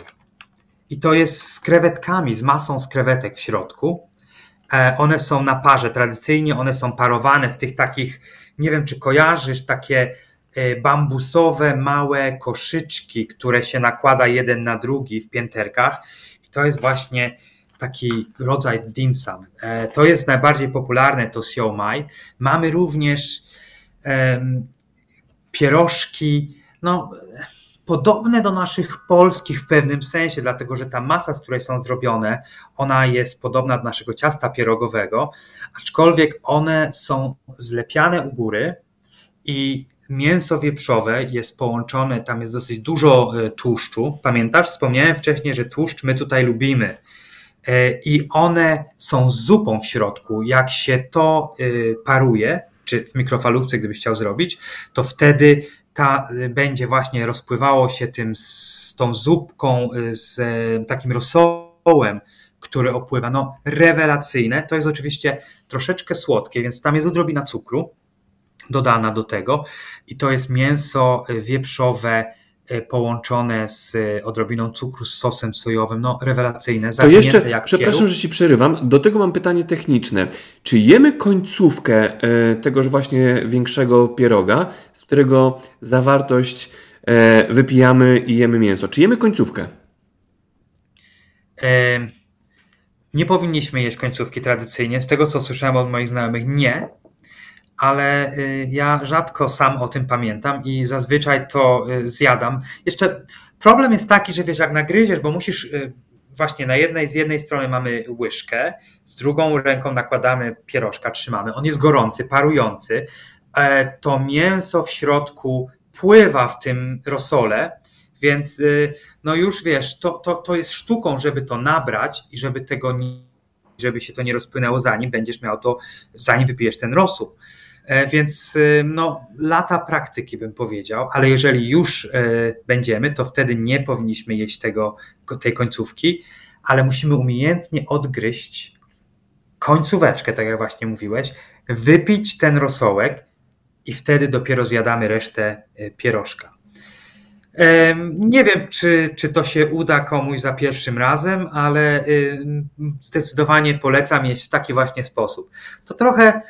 I to jest z krewetkami, z masą z krewetek w środku. E, one są na parze. Tradycyjnie one są parowane w tych takich, nie wiem czy kojarzysz, takie e, bambusowe, małe koszyczki, które się nakłada jeden na drugi w pięterkach. I to jest właśnie taki rodzaj dim sum. E, to jest najbardziej popularne, to siomai. Mamy również um, pierożki, no podobne do naszych polskich w pewnym sensie, dlatego że ta masa, z której są zrobione, ona jest podobna do naszego ciasta pierogowego, aczkolwiek one są zlepiane u góry i mięso wieprzowe jest połączone, tam jest dosyć dużo e, tłuszczu. Pamiętasz, wspomniałem wcześniej, że tłuszcz my tutaj lubimy. E, I one są zupą w środku. Jak się to e, paruje, czy w mikrofalówce, gdybyś chciał zrobić, to wtedy ta będzie właśnie rozpływało się tym z tą zupką, z takim rosołem, który opływa. No, rewelacyjne. To jest oczywiście troszeczkę słodkie, więc tam jest odrobina cukru dodana do tego i to jest mięso wieprzowe połączone z odrobiną cukru z sosem sojowym, no rewelacyjne, To jeszcze, jak przepraszam, że Ci przerywam, do tego mam pytanie techniczne. Czy jemy końcówkę e, tegoż właśnie większego pieroga, z którego zawartość e, wypijamy i jemy mięso? Czy jemy końcówkę? Nie powinniśmy jeść końcówki tradycyjnie. Z tego, co słyszałem od moich znajomych, nie, ale y, ja rzadko sam o tym pamiętam i zazwyczaj to y, zjadam. Jeszcze problem jest taki, że wiesz, jak nagryziesz, bo musisz y, właśnie na jednej, z jednej strony mamy łyżkę, z drugą ręką nakładamy pierożka, trzymamy. On jest gorący, parujący. E, to mięso w środku pływa w tym rosole, więc no już wiesz, to, to, to jest sztuką, żeby to nabrać i żeby tego nie żeby się to nie rozpłynęło zanim będziesz miał to, zanim wypijesz ten rosół. E, więc e, no, lata praktyki bym powiedział, ale jeżeli już e, będziemy, to wtedy nie powinniśmy jeść tego, tej końcówki, ale musimy umiejętnie odgryźć końcóweczkę, tak jak właśnie mówiłeś, wypić ten rosołek i wtedy dopiero zjadamy resztę pierożka. Nie wiem, czy, czy to się uda komuś za pierwszym razem, ale zdecydowanie polecam jeść w taki właśnie sposób. To trochę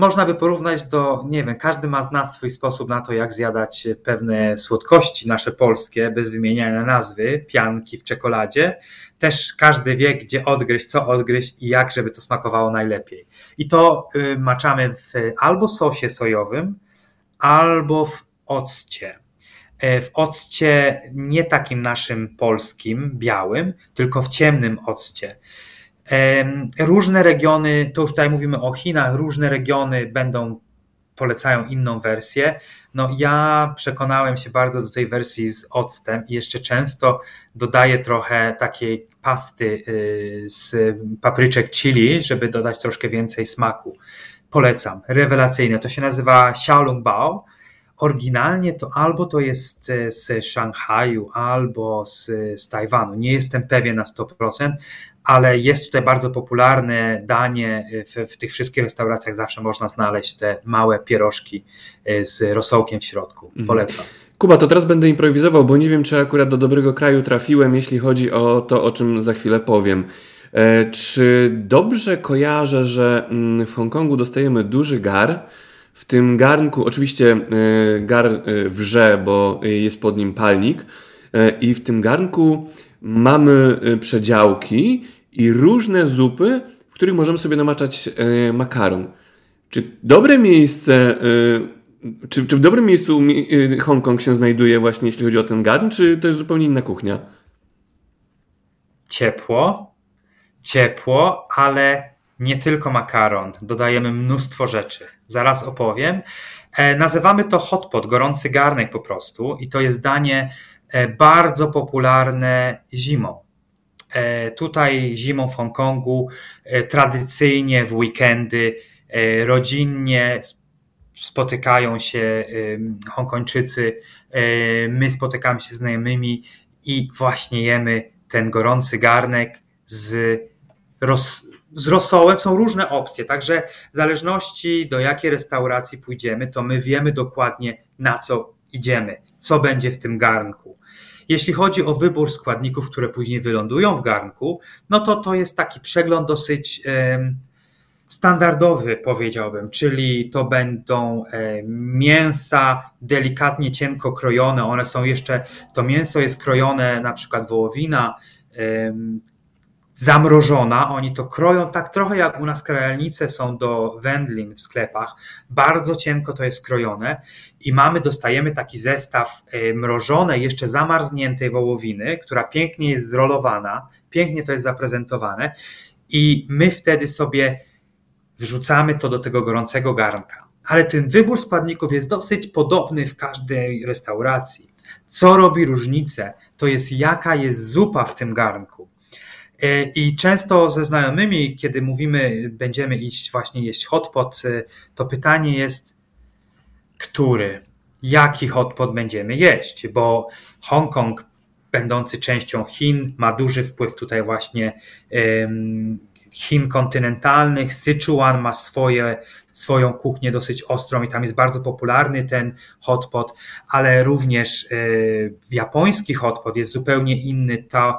można by porównać do, nie wiem, każdy ma z nas swój sposób na to, jak zjadać pewne słodkości nasze polskie, bez wymieniania nazwy, pianki w czekoladzie. Też każdy wie, gdzie odgryźć, co odgryźć i jak, żeby to smakowało najlepiej. I to y, maczamy w albo sosie sojowym, albo w occie. E, w occie nie takim naszym polskim, białym, tylko w ciemnym occie. Różne regiony, to już tutaj mówimy o Chinach, różne regiony będą polecają inną wersję. No ja przekonałem się bardzo do tej wersji z octem i jeszcze często dodaję trochę takiej pasty y, z papryczek chili, żeby dodać troszkę więcej smaku. Polecam, rewelacyjne. To się nazywa Xiaolongbao. Oryginalnie to albo to jest z Szanghaju, albo z, z Tajwanu. Nie jestem pewien na 100%, ale jest tutaj bardzo popularne danie. W, w, tych wszystkich restauracjach zawsze można znaleźć te małe pierożki e, z rosołkiem w środku. Mhm. Polecam. Kuba, to teraz będę improwizował, bo nie wiem, czy akurat do dobrego kraju trafiłem, jeśli chodzi o to, o czym za chwilę powiem. E, czy dobrze kojarzę, że mm, w Hongkongu dostajemy duży gar? W tym garnku, oczywiście e, gar wrze, bo jest pod nim palnik, i w tym garnku mamy przedziałki i różne zupy, w których możemy sobie namaczać e, makaron. Czy dobre miejsce, e, czy, czy w dobrym miejscu e, Hongkong się znajduje właśnie jeśli chodzi o ten garn, czy to jest zupełnie inna kuchnia? Ciepło, ciepło, ale nie tylko makaron. Dodajemy mnóstwo rzeczy. Zaraz opowiem. Nazywamy to hot pot, gorący garnek po prostu i to jest danie bardzo popularne zimą. E, tutaj zimą w Hongkongu e, tradycyjnie w weekendy e, rodzinnie spotykają się Hongkończycy, my spotykamy się z znajomymi i właśnie jemy ten gorący garnek z, ros, z rosołem. Są różne opcje, także w zależności do jakiej restauracji pójdziemy, to my wiemy dokładnie na co idziemy, co będzie w tym garnku. Jeśli chodzi o wybór składników, które później wylądują w garnku, no to to jest taki przegląd dosyć standardowy, powiedziałbym, czyli to będą mięsa delikatnie cienko krojone. One są jeszcze, to mięso jest krojone, na przykład wołowina, zamrożona. Oni to kroją tak trochę jak u nas krajalnice są do wędlin w sklepach. Bardzo cienko to jest krojone i mamy, dostajemy taki zestaw e, mrożonej, jeszcze zamarzniętej wołowiny, która pięknie jest zrolowana, pięknie to jest zaprezentowane i my wtedy sobie wrzucamy to do tego gorącego garnka. Ale ten wybór składników jest dosyć podobny w każdej restauracji. Co robi różnicę, to jest jaka jest zupa w tym garnku. E, I często ze znajomymi, kiedy mówimy, będziemy iść właśnie jeść hotpot, e, to pytanie jest, który, jaki hotpot będziemy jeść, bo Hongkong, będący częścią Chin, ma duży wpływ tutaj właśnie Chin kontynentalnych. Sichuan ma swoje, swoją kuchnię dosyć ostrą i tam jest bardzo popularny ten hotpot, ale również e, japoński hotpot jest zupełnie inny. Ta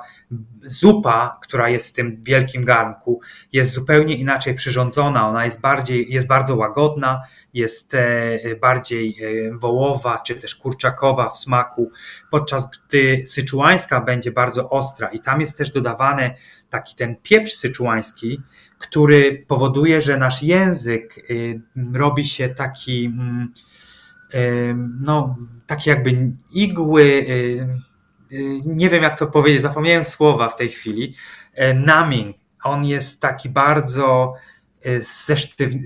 zupa, która jest w tym wielkim garnku, jest zupełnie inaczej przyrządzona. Ona jest bardziej, jest bardzo łagodna, jest e, bardziej e, wołowa czy też kurczakowa w smaku, podczas gdy syczuańska będzie bardzo ostra i tam jest też dodawane taki ten pieprz syczuański, który powoduje, że nasz język y, robi się taki mm, y, no, taki jakby igły y, nie wiem jak to powiedzieć, zapomniałem słowa w tej chwili, numbing, on jest taki bardzo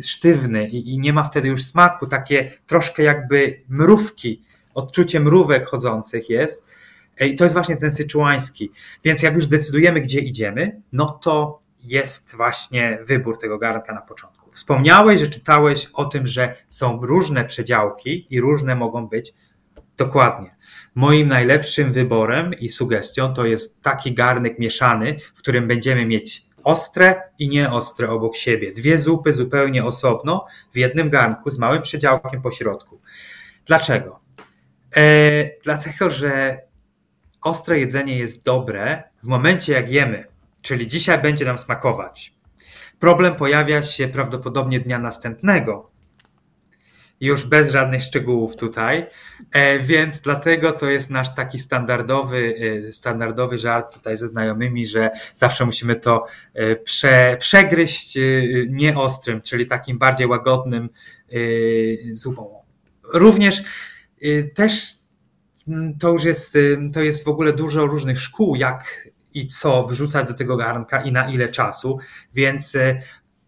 sztywny i, nie ma wtedy już smaku, takie troszkę jakby mrówki, odczucie mrówek chodzących jest. I to jest właśnie ten syczuański. Więc jak już zdecydujemy, gdzie idziemy, no to jest właśnie wybór tego garnka na początku. Wspomniałeś, że czytałeś o tym, że są różne przedziałki i różne mogą być. Dokładnie. Moim najlepszym wyborem i sugestią to jest taki garnek mieszany, w którym będziemy mieć ostre i nieostre obok siebie. Dwie zupy zupełnie osobno w jednym garnku z małym przedziałkiem po środku. Dlaczego? E, dlatego, że ostre jedzenie jest dobre w momencie, jak jemy, czyli dzisiaj będzie nam smakować. Problem pojawia się prawdopodobnie dnia następnego, już bez żadnych szczegółów tutaj, e, więc dlatego to jest nasz taki standardowy, e, standardowy żart tutaj ze znajomymi, że zawsze musimy to e, prze, przegryźć nieostrym, czyli takim bardziej łagodnym zupą. Również też to już jest, to jest w ogóle dużo różnych szkół, jak i co wrzucać do tego garnka i na ile czasu, więc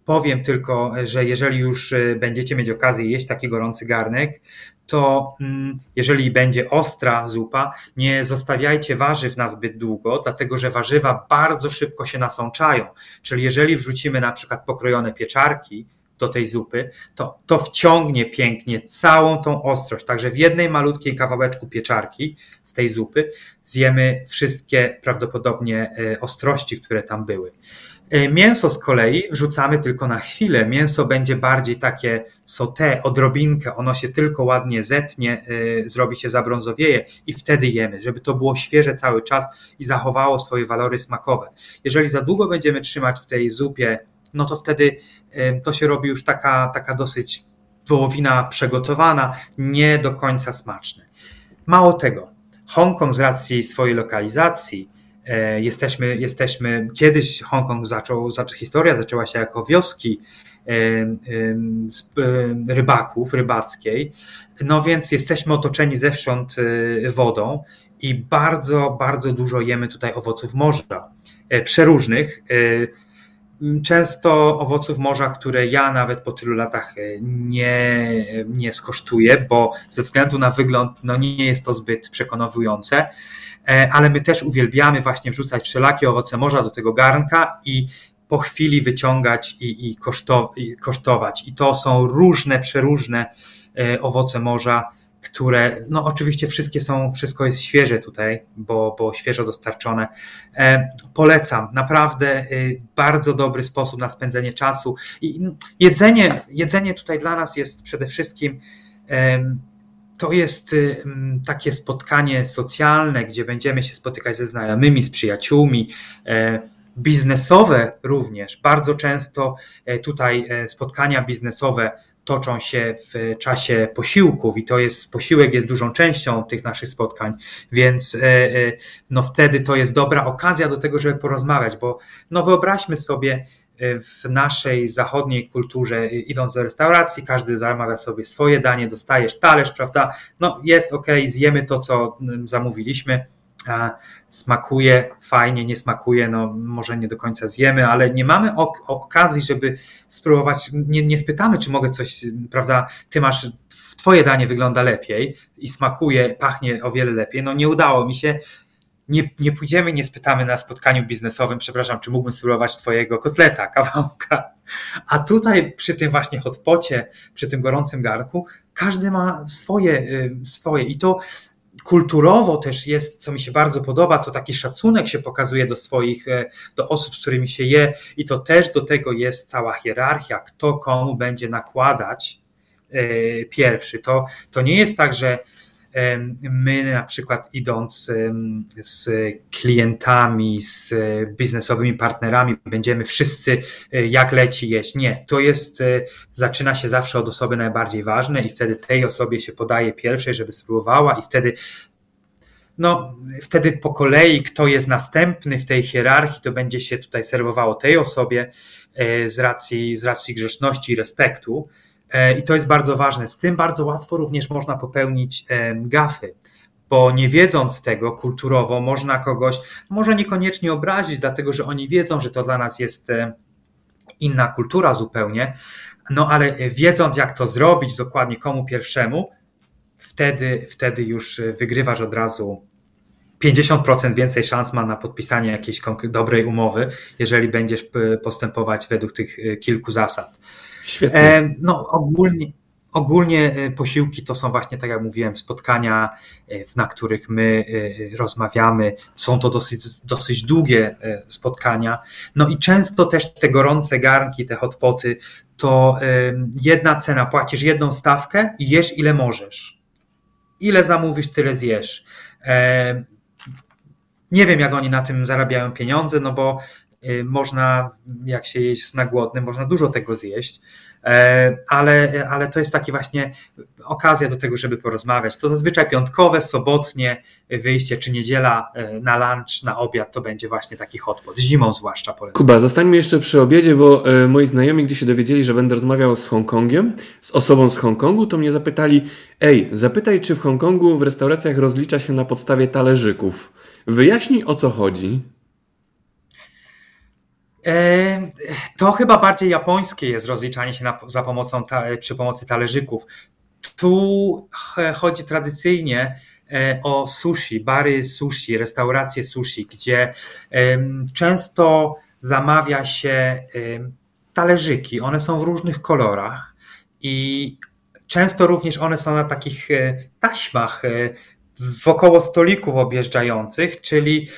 Powiem tylko, że jeżeli już e, będziecie mieć okazję jeść taki gorący garnek, to mm, jeżeli będzie ostra zupa, nie zostawiajcie warzyw na zbyt długo, dlatego że warzywa bardzo szybko się nasączają. Czyli jeżeli wrzucimy na przykład pokrojone pieczarki do tej zupy, to to wciągnie pięknie całą tą ostrość. Także w jednej malutkiej kawałeczku pieczarki z tej zupy zjemy wszystkie prawdopodobnie e, ostrości, które tam były. E, mięso z kolei wrzucamy tylko na chwilę. Mięso będzie bardziej takie sauté, odrobinkę, ono się tylko ładnie zetnie, e, zrobi się zabrązowieje i wtedy jemy, żeby to było świeże cały czas i zachowało swoje walory smakowe. Jeżeli za długo będziemy trzymać w tej zupie, no to wtedy e, to się robi już taka, taka dosyć wołowina przygotowana, nie do końca smaczne. Mało tego, Hongkong z racji swojej lokalizacji E, jesteśmy, jesteśmy kiedyś Hongkong zaczął, historia zaczęła się jako wioski e, rybaków, rybackiej, no więc jesteśmy otoczeni zewsząd wodą i bardzo, bardzo dużo jemy tutaj owoców morza, przeróżnych, często owoców morza, które ja nawet po tylu latach nie, nie skosztuję, bo ze względu na wygląd no nie jest to zbyt przekonujące. E, ale my też uwielbiamy właśnie wrzucać wszelakie owoce morza do tego garnka i po chwili wyciągać i, i, i kosztować. I to są różne, przeróżne e, owoce morza, które, no oczywiście wszystkie są, wszystko jest świeże tutaj, bo, bo świeżo dostarczone. E, polecam, naprawdę bardzo dobry sposób na spędzenie czasu. I jedzenie, jedzenie tutaj dla nas jest przede wszystkim to jest y, mm, takie spotkanie socjalne, gdzie będziemy się spotykać ze znajomymi, z przyjaciółmi, e, biznesowe również. Bardzo często e, tutaj e, spotkania biznesowe toczą się w czasie posiłków i to jest, posiłek jest dużą częścią tych naszych spotkań, więc no wtedy to jest dobra okazja do tego, żeby porozmawiać, bo no wyobraźmy sobie, w naszej zachodniej kulturze, idąc do restauracji, każdy zamawia sobie swoje danie, dostajesz talerz, prawda? No jest ok, zjemy to, co zamówiliśmy. Smakuje fajnie, nie smakuje, no może nie do końca zjemy, ale nie mamy ok okazji, żeby spróbować. Nie, nie spytamy, czy mogę coś, prawda? Ty masz Twoje danie wygląda lepiej i smakuje, pachnie o wiele lepiej. No nie udało mi się nie, nie pójdziemy, nie spytamy na spotkaniu biznesowym, przepraszam, czy mógłbym spróbować twojego kotleta, kawałka. A tutaj przy tym właśnie hotpocie, przy tym gorącym garnku, każdy ma swoje, y, swoje i to kulturowo też jest, co mi się bardzo podoba, to taki szacunek się pokazuje do swoich, y, do osób, z którymi się je i to też do tego jest cała hierarchia, kto komu będzie nakładać y, pierwszy. To, to nie jest tak, że My na przykład idąc z klientami, z biznesowymi partnerami, będziemy wszyscy e, jak leci jeść. Nie, to jest, e, zaczyna się zawsze od osoby najbardziej ważnej i wtedy tej osobie się podaje pierwszej, żeby spróbowała i wtedy no, wtedy po kolei, kto jest następny w tej hierarchii, to będzie się tutaj serwowało tej osobie e, z racji, z racji grzeczności i respektu. E, I to jest bardzo ważne. Z tym bardzo łatwo również można popełnić e, gafy, bo nie wiedząc tego kulturowo, można kogoś może niekoniecznie obrazić, dlatego że oni wiedzą, że to dla nas jest e, inna kultura zupełnie, no ale wiedząc, jak to zrobić, dokładnie komu pierwszemu, wtedy, wtedy już wygrywasz od razu 50% więcej szans ma na podpisanie jakiejś dobrej umowy, jeżeli będziesz postępować według tych kilku zasad. Świetnie. E, no ogólnie, ogólnie e, posiłki to są właśnie, tak jak mówiłem, spotkania, e, na których my rozmawiamy. Są to dosyć, dosyć długie spotkania. No i często też te gorące garnki, te hotpoty, to jedna cena, płacisz jedną stawkę i jesz ile możesz. Ile zamówisz, tyle zjesz. Nie wiem, jak oni na tym zarabiają pieniądze, no bo można, jak się jeść na głodny, można dużo tego zjeść, e, ale, ale to jest taki właśnie okazja do tego, żeby porozmawiać. To zazwyczaj piątkowe, sobotnie wyjście, czy niedziela e, na lunch, na obiad, to będzie właśnie taki hotpot, zimą zwłaszcza polecam. Kuba, zostańmy jeszcze przy obiedzie, bo moi znajomi, gdy się dowiedzieli, że będę rozmawiał z Hongkongiem, z osobą z Hongkongu, to mnie zapytali, ej, zapytaj, czy w Hongkongu w restauracjach rozlicza się na podstawie talerzyków. Wyjaśnij, o co chodzi. To chyba bardziej japońskie jest rozliczanie się na, za pomocą ta, przy pomocy talerzyków. Tu chodzi tradycyjnie e, o sushi, bary sushi, restauracje sushi, gdzie często zamawia się talerzyki. One są w różnych kolorach i często również one są na takich e, taśmach e, wokoło stolików objeżdżających, czyli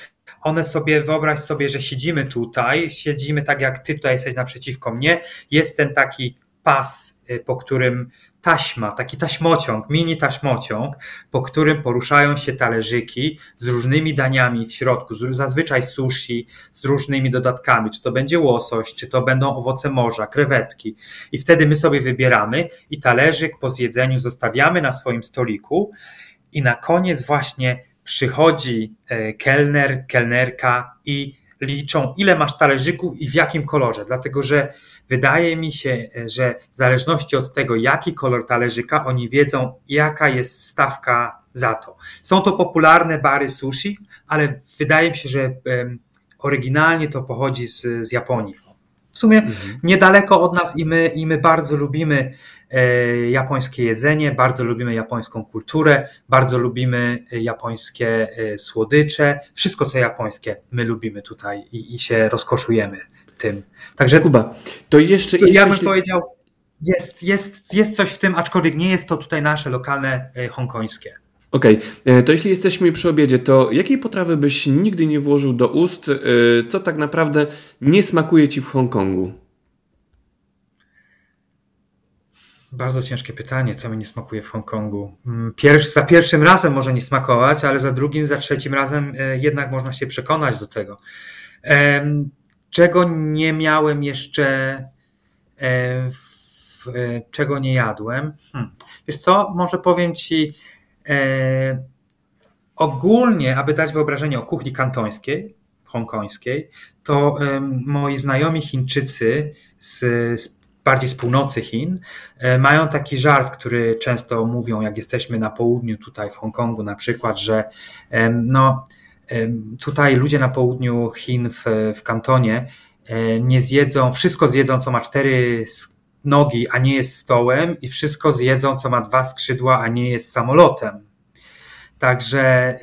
one sobie, wyobraź sobie, że siedzimy tutaj, siedzimy tak jak ty tutaj jesteś naprzeciwko mnie, jest ten taki pas, y, po którym taśma, taki taśmociąg, mini taśmociąg, po którym poruszają się talerzyki z różnymi daniami w środku, zazwyczaj sushi, z różnymi dodatkami, czy to będzie łosoś, czy to będą owoce morza, krewetki. I wtedy my sobie wybieramy i talerzyk po zjedzeniu zostawiamy na swoim stoliku i na koniec właśnie przychodzi e, kelner, kelnerka i liczą, ile masz talerzyków i w jakim kolorze. Dlatego, że wydaje mi się, e, że w zależności od tego, jaki kolor talerzyka, oni wiedzą, jaka jest stawka za to. Są to popularne bary sushi, ale wydaje mi się, że oryginalnie to pochodzi z, z Japonii. W sumie mhm. niedaleko od nas i my, i my bardzo lubimy E, japońskie jedzenie, bardzo lubimy japońską kulturę, bardzo lubimy e, japońskie e, słodycze, wszystko co japońskie my lubimy tutaj i, i się rozkoszujemy tym. Także Kuba, to jeszcze... Ja jeszcze, bym powiedział, jest, jest, jest coś w tym, aczkolwiek nie jest to tutaj nasze lokalne hongkońskie. Okej, okay. to jeśli jesteśmy przy obiedzie, to jakiej potrawy byś nigdy nie włożył do ust, co tak naprawdę nie smakuje Ci w Hongkongu? Bardzo ciężkie pytanie, co mi nie smakuje w Hongkongu. Mm, pierwszy, za pierwszym razem może nie smakować, ale za drugim, za trzecim razem e, jednak można się przekonać do tego. Czego nie miałem jeszcze e, w czego nie jadłem. Hmm. Wiesz co, może powiem ci e, ogólnie, aby dać wyobrażenie o kuchni kantońskiej, hongkońskiej, to e, moi znajomi Chińczycy z, z bardziej z północy Chin, e, mają taki żart, który często mówią, jak jesteśmy na południu, tutaj w Hongkongu na przykład, że no, tutaj ludzie na południu Chin w, w kantonie e, nie zjedzą, wszystko zjedzą, co ma cztery nogi, a nie jest stołem, i wszystko zjedzą, co ma dwa skrzydła, a nie jest samolotem. Także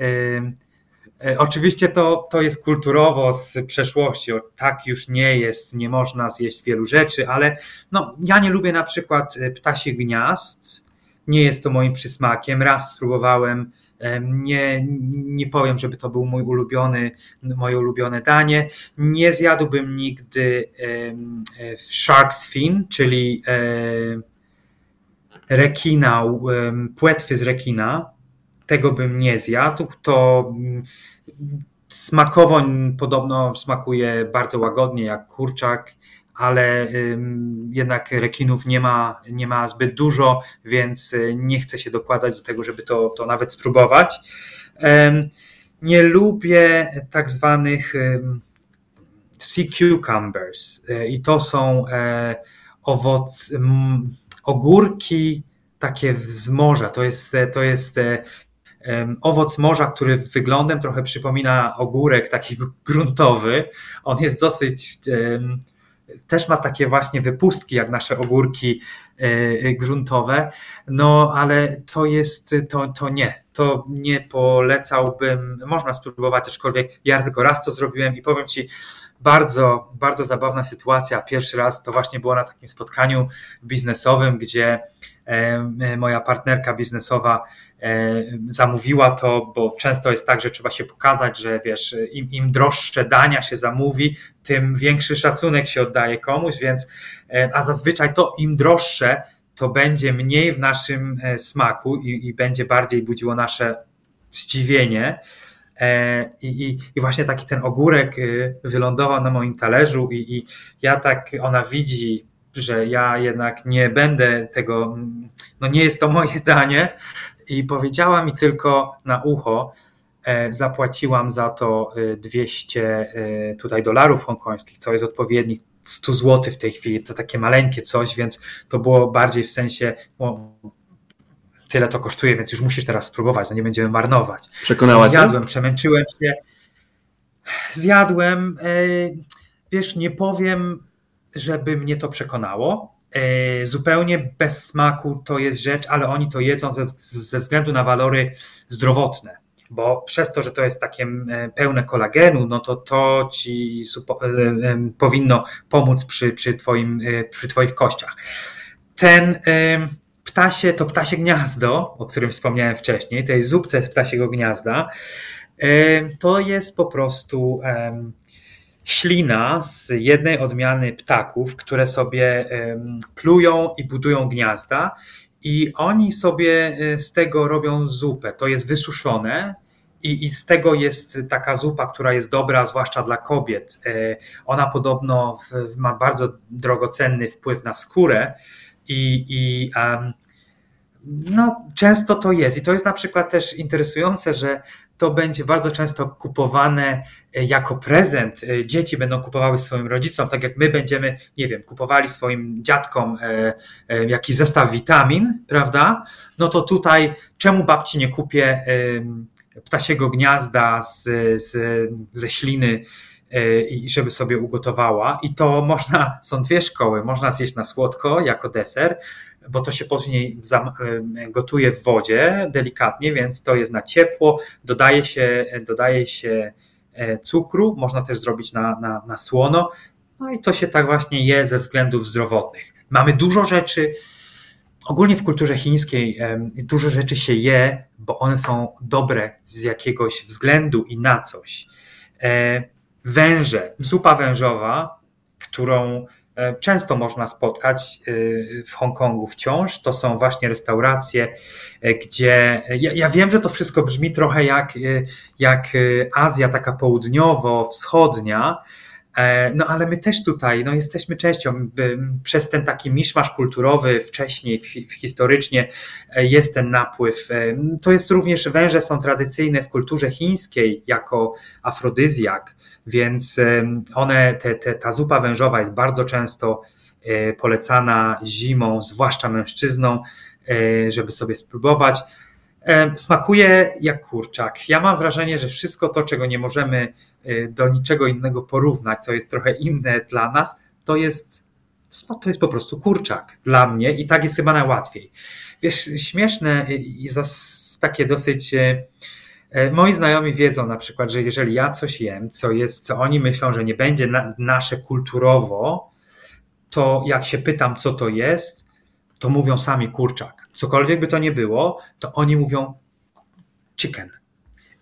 E, oczywiście to, to jest kulturowo z przeszłości, tak już nie jest, nie można zjeść wielu rzeczy, ale no, ja nie lubię na przykład e, ptasich gniazd, nie jest to moim przysmakiem. Raz spróbowałem, nie, nie powiem, żeby to był mój ulubiony, moje ulubione danie. Nie zjadłbym nigdy e, shark's fin, czyli rekina, płetwy z rekina tego bym nie zjadł. To mm, smakowo podobno smakuje bardzo łagodnie jak kurczak, ale jednak rekinów nie ma, nie ma zbyt dużo, więc y, nie chcę się dokładać do tego, żeby to, to nawet spróbować. Nie lubię tak zwanych sea cucumbers y, i to są e, owoc, ogórki takie z morza. To jest, to jest e, owoc morza, który wyglądem trochę przypomina ogórek taki gruntowy. On jest dosyć, też ma takie właśnie wypustki jak nasze ogórki e, gruntowe, no ale to jest, to, to nie, to nie polecałbym, można spróbować, aczkolwiek. Ja tylko raz to zrobiłem i powiem Ci, bardzo, bardzo zabawna sytuacja. Pierwszy raz to właśnie było na takim spotkaniu biznesowym, gdzie moja partnerka biznesowa zamówiła to, bo często jest tak, że trzeba się pokazać, że wiesz, im, im droższe dania się zamówi, tym większy szacunek się oddaje komuś, więc, a zazwyczaj to im droższe, to będzie mniej w naszym e, smaku i, i będzie bardziej budziło nasze zdziwienie. E, I, i, I, właśnie taki ten ogórek y, wylądował na moim talerzu, i, i ja tak, ona widzi, że ja jednak nie będę tego, no nie jest to moje danie, i powiedziała mi tylko na ucho, e, zapłaciłam za to 200 e, tutaj dolarów hongkońskich, co jest odpowiednik 100 zł w tej chwili. To takie maleńkie coś, więc to było bardziej w sensie, tyle to kosztuje, więc już musisz teraz spróbować, no nie będziemy marnować. Przekonała Zjadłem, przemęczyłem się. Zjadłem. E, wiesz, nie powiem, żeby mnie to przekonało. E, zupełnie bez smaku to jest rzecz, ale oni to jedzą ze, ze względu na walory zdrowotne bo przez to, że to jest takie pełne kolagenu, no to to ci e, powinno pomóc przy, przy, twoim, przy twoich kościach. Ten ptasie, to ptasie gniazdo, o którym wspomniałem wcześniej, tej zupce z ptasiego gniazda, to jest po prostu ślina z jednej odmiany ptaków, które sobie plują i budują gniazda i oni sobie e, z tego robią zupę. To jest wysuszone, i, I, z tego jest taka zupa, która jest dobra, zwłaszcza dla kobiet. E, ona podobno ma bardzo drogocenny wpływ na skórę i, i um, no, często to jest. I to jest na przykład też interesujące, że to będzie bardzo często kupowane jako prezent. E, dzieci będą kupowały swoim rodzicom, tak jak my będziemy, nie wiem, kupowali swoim dziadkom jakiś zestaw witamin, prawda? No to tutaj, czemu babci nie kupię ptasiego gniazda z, z, ze śliny E, i żeby sobie ugotowała. I to można, są dwie szkoły. Można zjeść na słodko jako deser, bo to się później e, gotuje w wodzie delikatnie, więc to jest na ciepło. Dodaje się, dodaje się e, cukru, można też zrobić na, na, na słono. No i to się tak właśnie je ze względów zdrowotnych. Mamy dużo rzeczy, ogólnie w kulturze chińskiej dużo rzeczy się je, bo one są dobre z jakiegoś względu i na coś węże, zupa wężowa, którą e, często można spotkać e, w Hongkongu wciąż. To są właśnie restauracje, e, gdzie ja, ja, wiem, że to wszystko brzmi trochę jak, jak Azja taka południowo-wschodnia, E, no ale my też tutaj no, jesteśmy częścią, przez ten taki miszmasz kulturowy wcześniej, historycznie e, jest ten napływ. E, to jest również, węże są tradycyjne w kulturze chińskiej jako afrodyzjak, więc one, te, te, ta zupa wężowa jest bardzo często polecana zimą, zwłaszcza mężczyznom, żeby sobie spróbować. Smakuje jak kurczak. Ja mam wrażenie, że wszystko to, czego nie możemy y, do niczego innego porównać, co jest trochę inne dla nas, to jest, to jest po prostu kurczak dla mnie i tak jest chyba najłatwiej. Wiesz, śmieszne i takie dosyć. Y, moi znajomi wiedzą na przykład, że jeżeli ja coś jem, co jest, co oni myślą, że nie będzie na, nasze kulturowo, to jak się pytam, co to jest, to mówią sami kurczak cokolwiek by to nie było, to oni mówią chicken.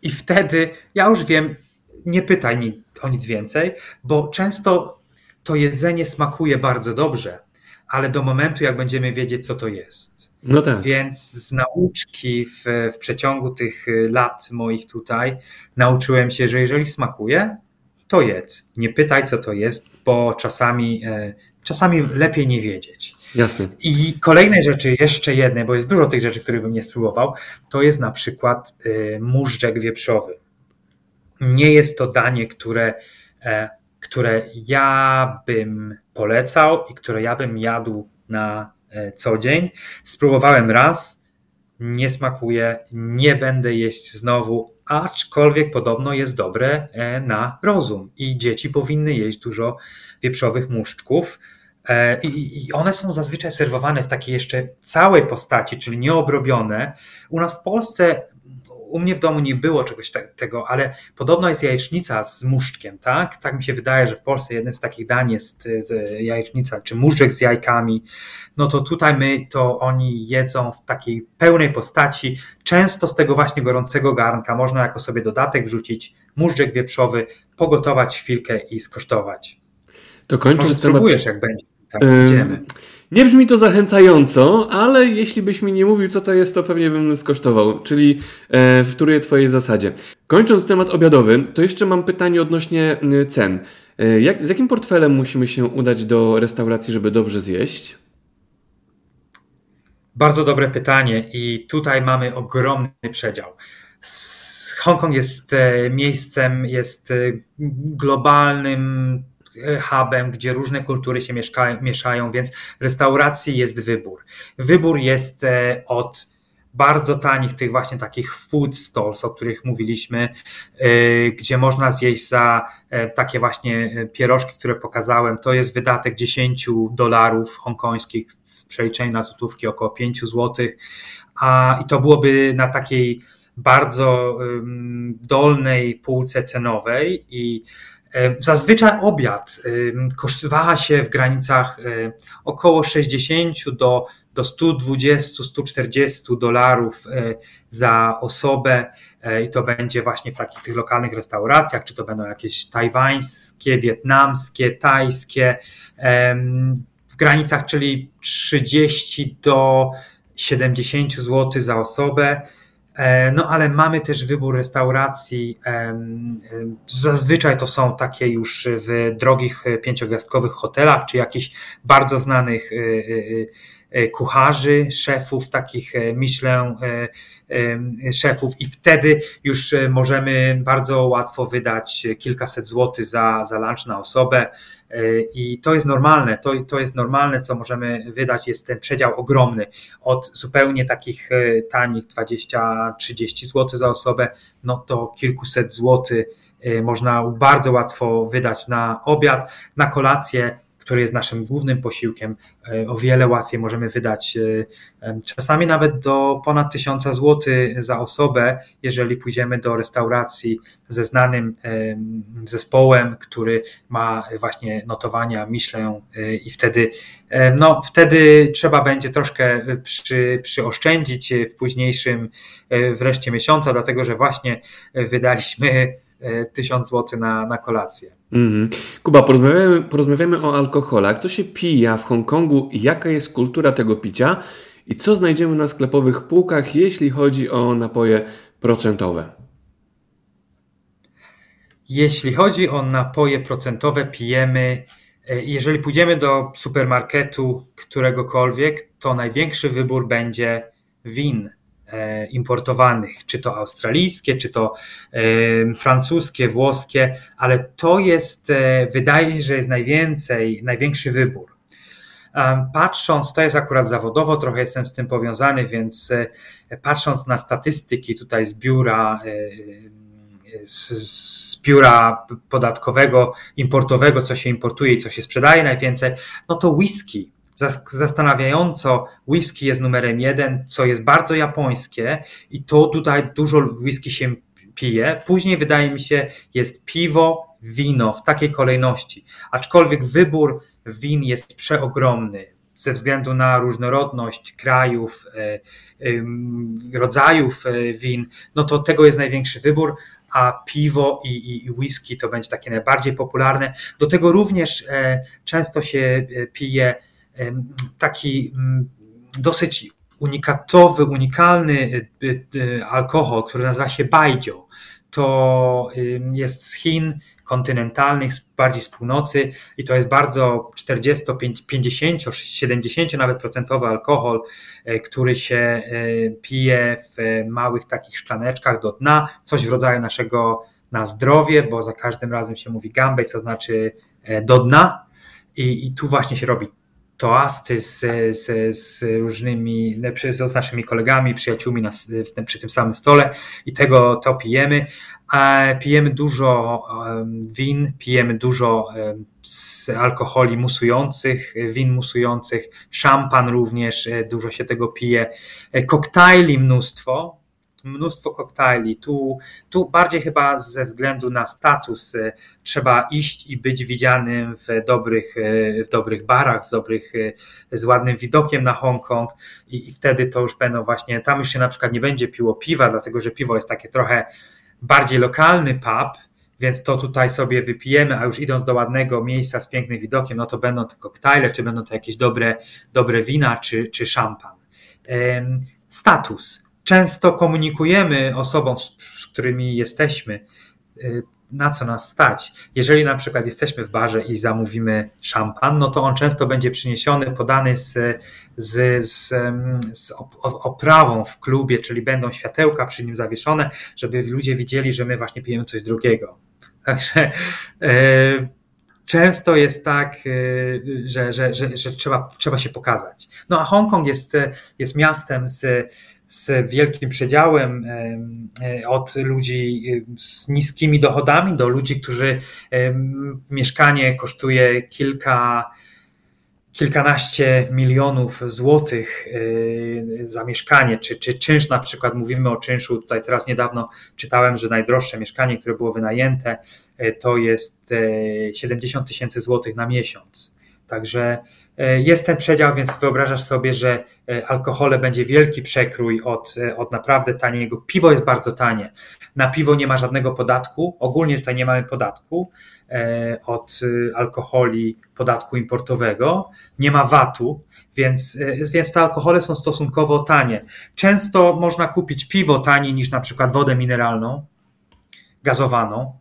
I wtedy ja już wiem, nie pytaj o nic więcej, bo często to jedzenie smakuje bardzo dobrze, ale do momentu, jak będziemy wiedzieć, co to jest. No tak. Więc z nauczki w, w przeciągu tych lat moich tutaj nauczyłem się, że jeżeli smakuje, to jedz. Nie pytaj, co to jest, bo czasami, e, czasami lepiej nie wiedzieć. Jasne. I kolejne rzeczy, jeszcze jedne, bo jest dużo tych rzeczy, których bym nie spróbował, to jest na przykład y, wieprzowy. Nie jest to danie, które, e, które ja bym polecał i które ja bym jadł na e, co dzień. Spróbowałem raz, nie smakuje, nie będę jeść znowu, aczkolwiek podobno jest dobre e, na rozum i dzieci powinny jeść dużo wieprzowych muszczków. E, I, one są zazwyczaj serwowane w takiej jeszcze całej postaci, czyli nieobrobione. U nas w Polsce, u mnie w domu nie było czegoś tego, ale podobno jest jajecznica z muszczkiem, tak? Tak mi się wydaje, że w Polsce jednym z takich dań jest jajecznica, czy muszczek z jajkami. No to tutaj my, to oni jedzą w takiej pełnej postaci, często z tego właśnie gorącego garnka. Można jako sobie dodatek wrzucić muszczek wieprzowy, pogotować chwilkę i skosztować. To kończąc Może spróbujesz, temat... jak będzie. Idziemy. Nie brzmi to zachęcająco, ale jeśli byś mi nie mówił, co to jest, to pewnie bym skosztował, czyli e, wtóruję Twojej zasadzie. Kończąc temat obiadowy, to jeszcze mam pytanie odnośnie cen. E, jak, z jakim portfelem musimy się udać do restauracji, żeby dobrze zjeść? Bardzo dobre pytanie i tutaj mamy ogromny przedział. Hongkong jest e, miejscem, jest globalnym hubem, gdzie różne kultury się mieszkają, mieszają, więc w restauracji jest wybór. Wybór jest e, od bardzo tanich tych właśnie takich food stalls, o których mówiliśmy, e, gdzie można zjeść za e, takie właśnie pierożki, które pokazałem. To jest wydatek 10 dolarów hongkońskich w przeliczeniu na złotówki około 5 złotych, a i to byłoby na takiej bardzo dolnej półce cenowej i zazwyczaj obiad kosztowała się w granicach e, około 60 do, do 120-140 dolarów e, za osobę i to będzie właśnie w takich tych lokalnych restauracjach, czy to będą jakieś tajwańskie, wietnamskie, tajskie, w granicach, czyli 30 do 70 zł za osobę. E, no ale mamy też wybór restauracji. Zazwyczaj to są takie już w drogich pięciogwiazdkowych hotelach, czy jakichś bardzo znanych e, e, kucharzy, szefów, takich Michelin szefów i wtedy już możemy bardzo łatwo wydać kilkaset złotych za, za lunch na osobę. I to jest normalne, to, to jest normalne, co możemy wydać, jest ten przedział ogromny. Od zupełnie takich e, tanich 20-30 zł za osobę, no to kilkuset złotych e, można bardzo łatwo wydać na obiad, na kolację który jest naszym głównym posiłkiem, e, o wiele łatwiej możemy wydać e, czasami nawet do ponad 1000 zł za osobę, jeżeli pójdziemy do restauracji ze znanym zespołem, który ma właśnie notowania Michelin e, i wtedy, no, wtedy trzeba będzie troszkę przy, przyoszczędzić w późniejszym wreszcie miesiąca, dlatego że właśnie wydaliśmy 1000 zł na, na kolację. Mhm. Kuba, porozmawiamy, porozmawiamy o alkoholach. Co się pija w Hongkongu? Jaka jest kultura tego picia? I co znajdziemy na sklepowych półkach, jeśli chodzi o napoje procentowe? Jeśli chodzi o napoje procentowe, pijemy. E, jeżeli pójdziemy do supermarketu któregokolwiek, to największy wybór będzie win importowanych, czy to australijskie, czy to francuskie, włoskie, ale to jest, wydaje się, że jest najwięcej, największy wybór. Patrząc, to jest akurat zawodowo, trochę jestem z tym powiązany, więc e, patrząc na statystyki tutaj z biura, e, e, z, z biura podatkowego, importowego, co się importuje i co się sprzedaje najwięcej, no to whisky. Zastanawiająco, whisky jest numerem jeden, co jest bardzo japońskie i to tutaj dużo whisky się pije. Później wydaje mi się jest piwo, wino w takiej kolejności. Aczkolwiek wybór win jest przeogromny ze względu na różnorodność krajów, e, rodzajów e, win, no to tego jest największy wybór, a piwo i, i, i whisky to będzie takie najbardziej popularne. Do tego również e, często się pije taki mm, dosyć unikatowy, unikalny alkohol, który nazywa się baijiu. To jest z Chin, kontynentalnych, bardziej z północy i to jest bardzo 40, 50, 70 nawet procentowy alkohol, e, który się e, pije w małych takich szklaneczkach do dna, coś w rodzaju naszego na zdrowie, bo za każdym razem się mówi gambej, co znaczy e, do dna i, i tu właśnie się robi toasty z, z, z różnymi, z naszymi kolegami, przyjaciółmi na, w, przy tym samym stole i tego to pijemy. Pijemy dużo win, pijemy dużo alkoholi musujących, win musujących, szampan również, e, dużo się tego pije, e, koktajli mnóstwo, mnóstwo koktajli. Tu, tu bardziej chyba ze względu na status e, trzeba iść i być widzianym w dobrych, w dobrych barach, w dobrych, z ładnym widokiem na Hongkong i, i wtedy to już będą właśnie, tam już się na przykład nie będzie piło piwa, dlatego że piwo jest takie trochę bardziej lokalny pub, więc to tutaj sobie wypijemy, a już idąc do ładnego miejsca z pięknym widokiem, no to będą to koktajle, czy będą to jakieś dobre, dobre wina, czy, czy szampan. Status. Często komunikujemy osobom, z którymi jesteśmy, y, na co nas stać. Jeżeli na przykład jesteśmy w barze i zamówimy szampan, no to on często będzie przyniesiony, podany z, z, z, z oprawą w klubie, czyli będą światełka przy nim zawieszone, żeby ludzie widzieli, że my właśnie pijemy coś drugiego. Także e, często jest tak, e, że, że, że, że, trzeba, trzeba się pokazać. No a Hongkong jest, jest miastem z z wielkim przedziałem e, od ludzi e, z niskimi dochodami do ludzi, którzy mieszkanie kosztuje kilka, kilkanaście milionów złotych e, za mieszkanie, czy, czy czynsz na przykład, mówimy o czynszu, tutaj teraz niedawno czytałem, że najdroższe mieszkanie, które było wynajęte, to jest 70 tysięcy złotych na miesiąc. Także E, jest ten przedział, więc wyobrażasz sobie, że e, alkohole będzie wielki przekrój od, e, od naprawdę taniego. Piwo jest bardzo tanie. Na piwo nie ma żadnego podatku. Ogólnie tutaj nie mamy podatku od alkoholi, podatku importowego. Nie ma VAT-u, więc, więc te alkohole są stosunkowo tanie. Często można kupić piwo taniej niż na przykład wodę mineralną, gazowaną.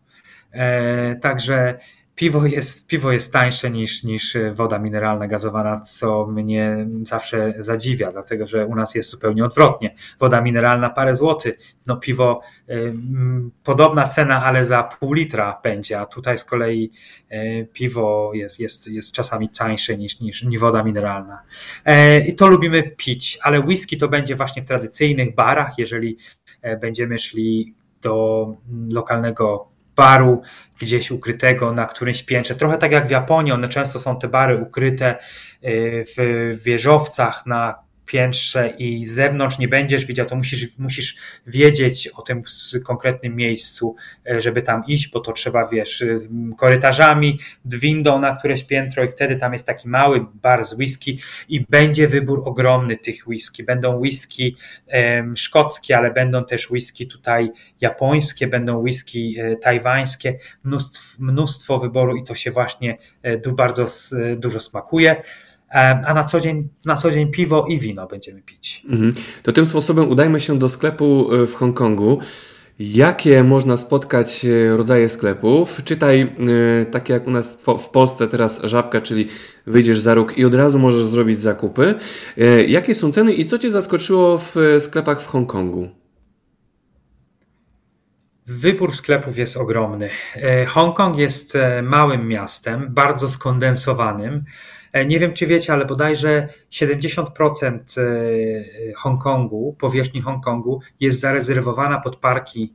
Także Piwo jest, piwo jest tańsze niż, niż woda mineralna gazowana, co mnie zawsze zadziwia, dlatego że u nas jest zupełnie odwrotnie. Woda mineralna parę złotych, no piwo y, podobna cena, ale za pół litra będzie, a tutaj z kolei y, piwo jest, jest, jest czasami tańsze niż, niż, niż woda mineralna. E, I to lubimy pić, ale whisky to będzie właśnie w tradycyjnych barach, jeżeli e, będziemy szli do lokalnego baru gdzieś ukrytego na którymś piętrze. Trochę tak jak w Japonii, one często są te bary ukryte y, w wieżowcach na piętrze i z zewnątrz nie będziesz widział, to musisz, musisz wiedzieć o tym konkretnym miejscu, e, żeby tam iść, bo to trzeba, wiesz, korytarzami, windą na któreś piętro i wtedy tam jest taki mały bar z whisky i będzie wybór ogromny tych whisky. Będą whisky um, szkockie, ale będą też whisky tutaj japońskie, będą whisky e, tajwańskie, mnóstwo, mnóstwo wyboru i to się właśnie e, bardzo dużo smakuje a na co dzień, na co dzień piwo i wino będziemy pić. Mhm. To tym sposobem udajmy się do sklepu e, w Hongkongu. Jakie można spotkać e, rodzaje sklepów? Czytaj, yy, takie jak u nas w, w, Polsce teraz żabka, czyli wyjdziesz za róg i od razu możesz zrobić zakupy. Yy, jakie są ceny i co Cię zaskoczyło w sklepach w Hongkongu? Wybór sklepów jest ogromny. Hongkong jest małym miastem, bardzo skondensowanym. Nie wiem, czy wiecie, ale bodajże 70% Hongkongu, powierzchni Hongkongu jest zarezerwowana pod parki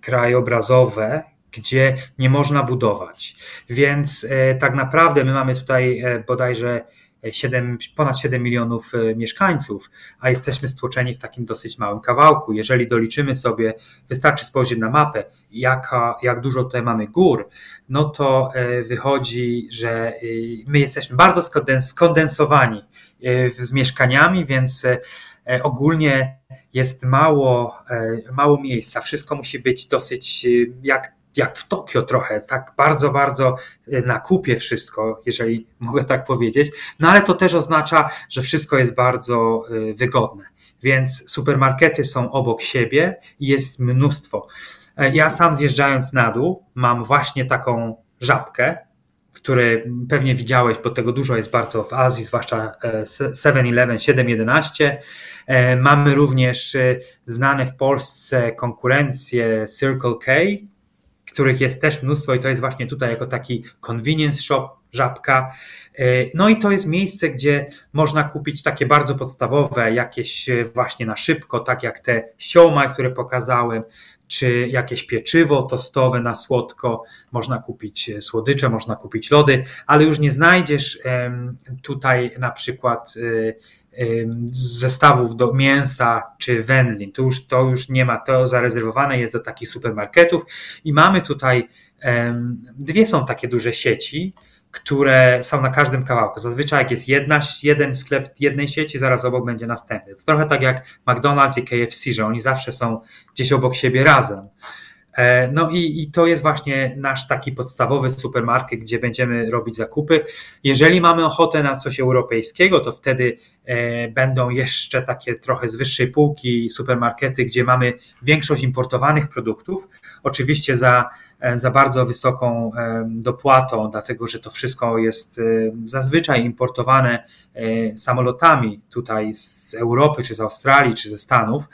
krajobrazowe, gdzie nie można budować. Więc tak naprawdę my mamy tutaj bodajże 7, ponad 7 milionów e, mieszkańców, a jesteśmy stłoczeni w takim dosyć małym kawałku. Jeżeli doliczymy sobie, wystarczy spojrzeć na mapę, jaka, jak dużo tutaj mamy gór, no to e, wychodzi, że e, my jesteśmy bardzo skondensowani z mieszkaniami, więc ogólnie jest mało, mało miejsca. Wszystko musi być dosyć jak jak w Tokio trochę, tak bardzo, bardzo e, na kupie wszystko, jeżeli mogę tak powiedzieć. No ale to też oznacza, że wszystko jest bardzo e, wygodne. Więc supermarkety są obok siebie i jest mnóstwo. E, ja sam zjeżdżając na dół mam właśnie taką żabkę, który pewnie widziałeś, bo tego dużo jest bardzo w Azji, zwłaszcza 7-Eleven, 7-11. Mamy również znane w Polsce konkurencje Circle K, których jest też mnóstwo i to jest właśnie tutaj jako taki convenience shop, żabka. E, no i to jest miejsce, gdzie można kupić takie bardzo podstawowe, jakieś e, właśnie na szybko, tak jak te sioma, które pokazałem, czy jakieś pieczywo tostowe na słodko, można kupić e, słodycze, można kupić lody, ale już nie znajdziesz tutaj na przykład zestawów do mięsa czy wędlin. To już, to już nie ma, to zarezerwowane jest do takich supermarketów i mamy tutaj, dwie są takie duże sieci, które są na każdym kawałku. Zazwyczaj jak jest jedna, jeden sklep jednej sieci, zaraz obok będzie następny. To trochę tak jak McDonald's i KFC, że oni zawsze są gdzieś obok siebie razem. E, no i, i to jest właśnie nasz taki podstawowy supermarket, gdzie będziemy robić zakupy. Jeżeli mamy ochotę na coś europejskiego, to wtedy e, będą jeszcze takie trochę z wyższej półki supermarkety, gdzie mamy większość importowanych produktów. Oczywiście za, e, za bardzo wysoką dopłatą, dlatego że to wszystko jest zazwyczaj importowane samolotami tutaj z Europy, czy z Australii, czy ze Stanów.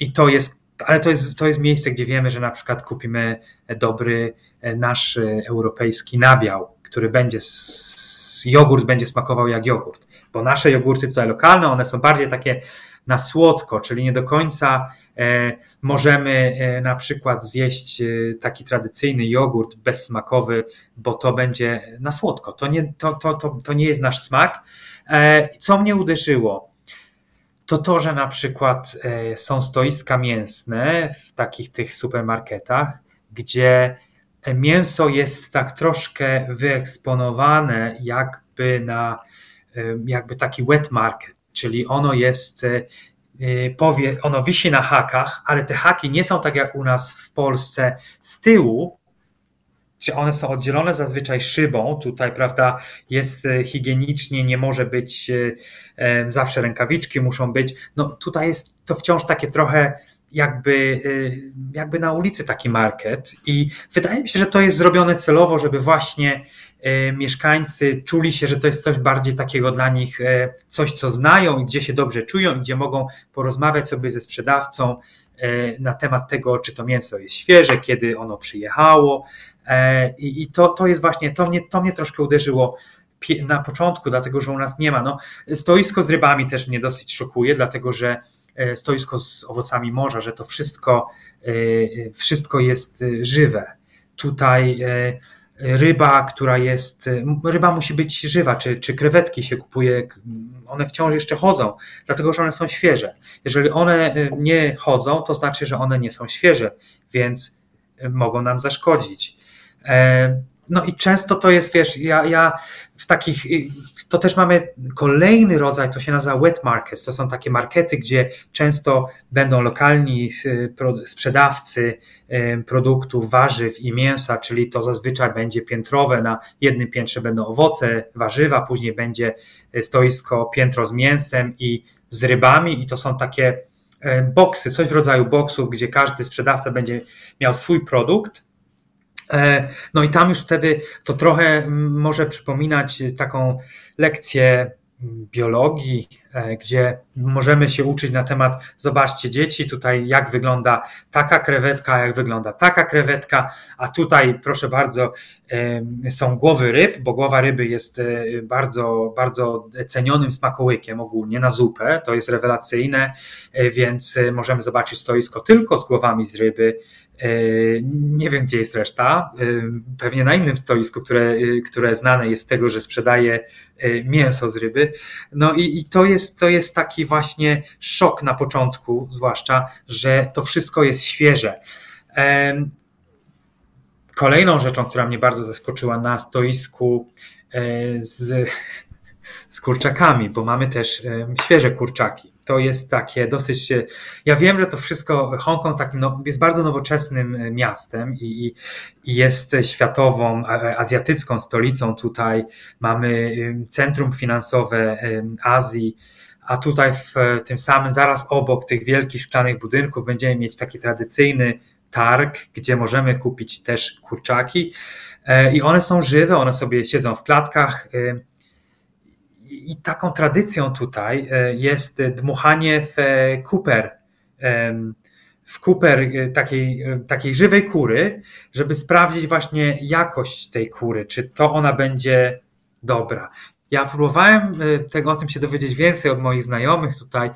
I to jest ale to jest, to jest miejsce, gdzie wiemy, że na przykład kupimy dobry e, nasz e, europejski nabiał, który będzie, jogurt będzie smakował jak jogurt, bo nasze jogurty tutaj lokalne, one są bardziej takie na słodko, czyli nie do końca e, możemy na przykład zjeść taki tradycyjny jogurt bezsmakowy, bo to będzie na słodko. To nie, to, to, to, to nie jest nasz smak. Co mnie uderzyło? To to, że na przykład e, są stoiska mięsne w takich tych supermarketach, gdzie mięso jest tak troszkę wyeksponowane jakby na e, jakby taki wet market, czyli ono jest e, powie, ono wisi na hakach, ale te haki nie są tak jak u nas w Polsce z tyłu, czy one są oddzielone zazwyczaj szybą. Tutaj, prawda, jest e, higienicznie, nie może być e, e, zawsze rękawiczki, muszą być. No tutaj jest to wciąż takie trochę jakby, jakby na ulicy taki market i wydaje mi się, że to jest zrobione celowo, żeby właśnie mieszkańcy czuli się, że to jest coś bardziej takiego dla nich, coś co znają i gdzie się dobrze czują gdzie mogą porozmawiać sobie ze sprzedawcą na temat tego, czy to mięso jest świeże, kiedy ono przyjechało, I, to, to jest właśnie, to mnie, to mnie troszkę uderzyło na początku, dlatego że u nas nie ma. No, stoisko z rybami też mnie dosyć szokuje, dlatego że e, stoisko z owocami morza, że to wszystko, e, wszystko jest żywe. Tutaj ryba, która jest, ryba musi być żywa, czy, czy krewetki się kupuje, one wciąż jeszcze chodzą, dlatego że one są świeże. Jeżeli one nie chodzą, to znaczy, że one nie są świeże, więc mogą nam zaszkodzić. E, no i często to jest, wiesz, ja, ja w takich, to też mamy kolejny rodzaj, to się nazywa wet markets, to są takie markety, gdzie często będą lokalni e, sprzedawcy e, produktów, warzyw i mięsa, czyli to zazwyczaj będzie piętrowe, na jednym piętrze będą owoce, warzywa, później będzie stoisko, piętro z mięsem i z rybami i to są takie boksy, coś w rodzaju boksów, gdzie każdy sprzedawca będzie miał swój produkt. No i tam już wtedy to trochę może przypominać taką lekcję biologii, e, gdzie możemy się uczyć na temat, zobaczcie dzieci, tutaj jak wygląda taka krewetka, jak wygląda taka krewetka, a tutaj proszę bardzo są głowy ryb, bo głowa ryby jest e, bardzo, bardzo cenionym smakołykiem ogólnie na zupę, to jest rewelacyjne, e, więc możemy zobaczyć stoisko tylko z głowami z ryby, nie wiem, gdzie jest reszta. Pewnie na innym stoisku, które, które znane jest z tego, że sprzedaje mięso z ryby. No i, i to, jest, to jest taki właśnie szok na początku, zwłaszcza, że to wszystko jest świeże. Kolejną rzeczą, która mnie bardzo zaskoczyła na stoisku e, z, z kurczakami, bo mamy też świeże kurczaki to jest takie dosyć. Ja wiem, że to wszystko, Hongkong takim no, jest bardzo nowoczesnym e, miastem i, i jest światową, azjatycką stolicą. Tutaj mamy centrum finansowe Azji. A tutaj w tym samym, zaraz obok tych wielkich szklanych budynków, będziemy mieć taki tradycyjny targ, gdzie możemy kupić też kurczaki. E, I one są żywe, one sobie siedzą w klatkach i taką tradycją tutaj e, jest dmuchanie w kuper, w kuper e, takiej, e, takiej żywej kury, żeby sprawdzić właśnie jakość tej kury, czy to ona będzie dobra. Ja próbowałem tego o tym się dowiedzieć więcej od moich znajomych tutaj,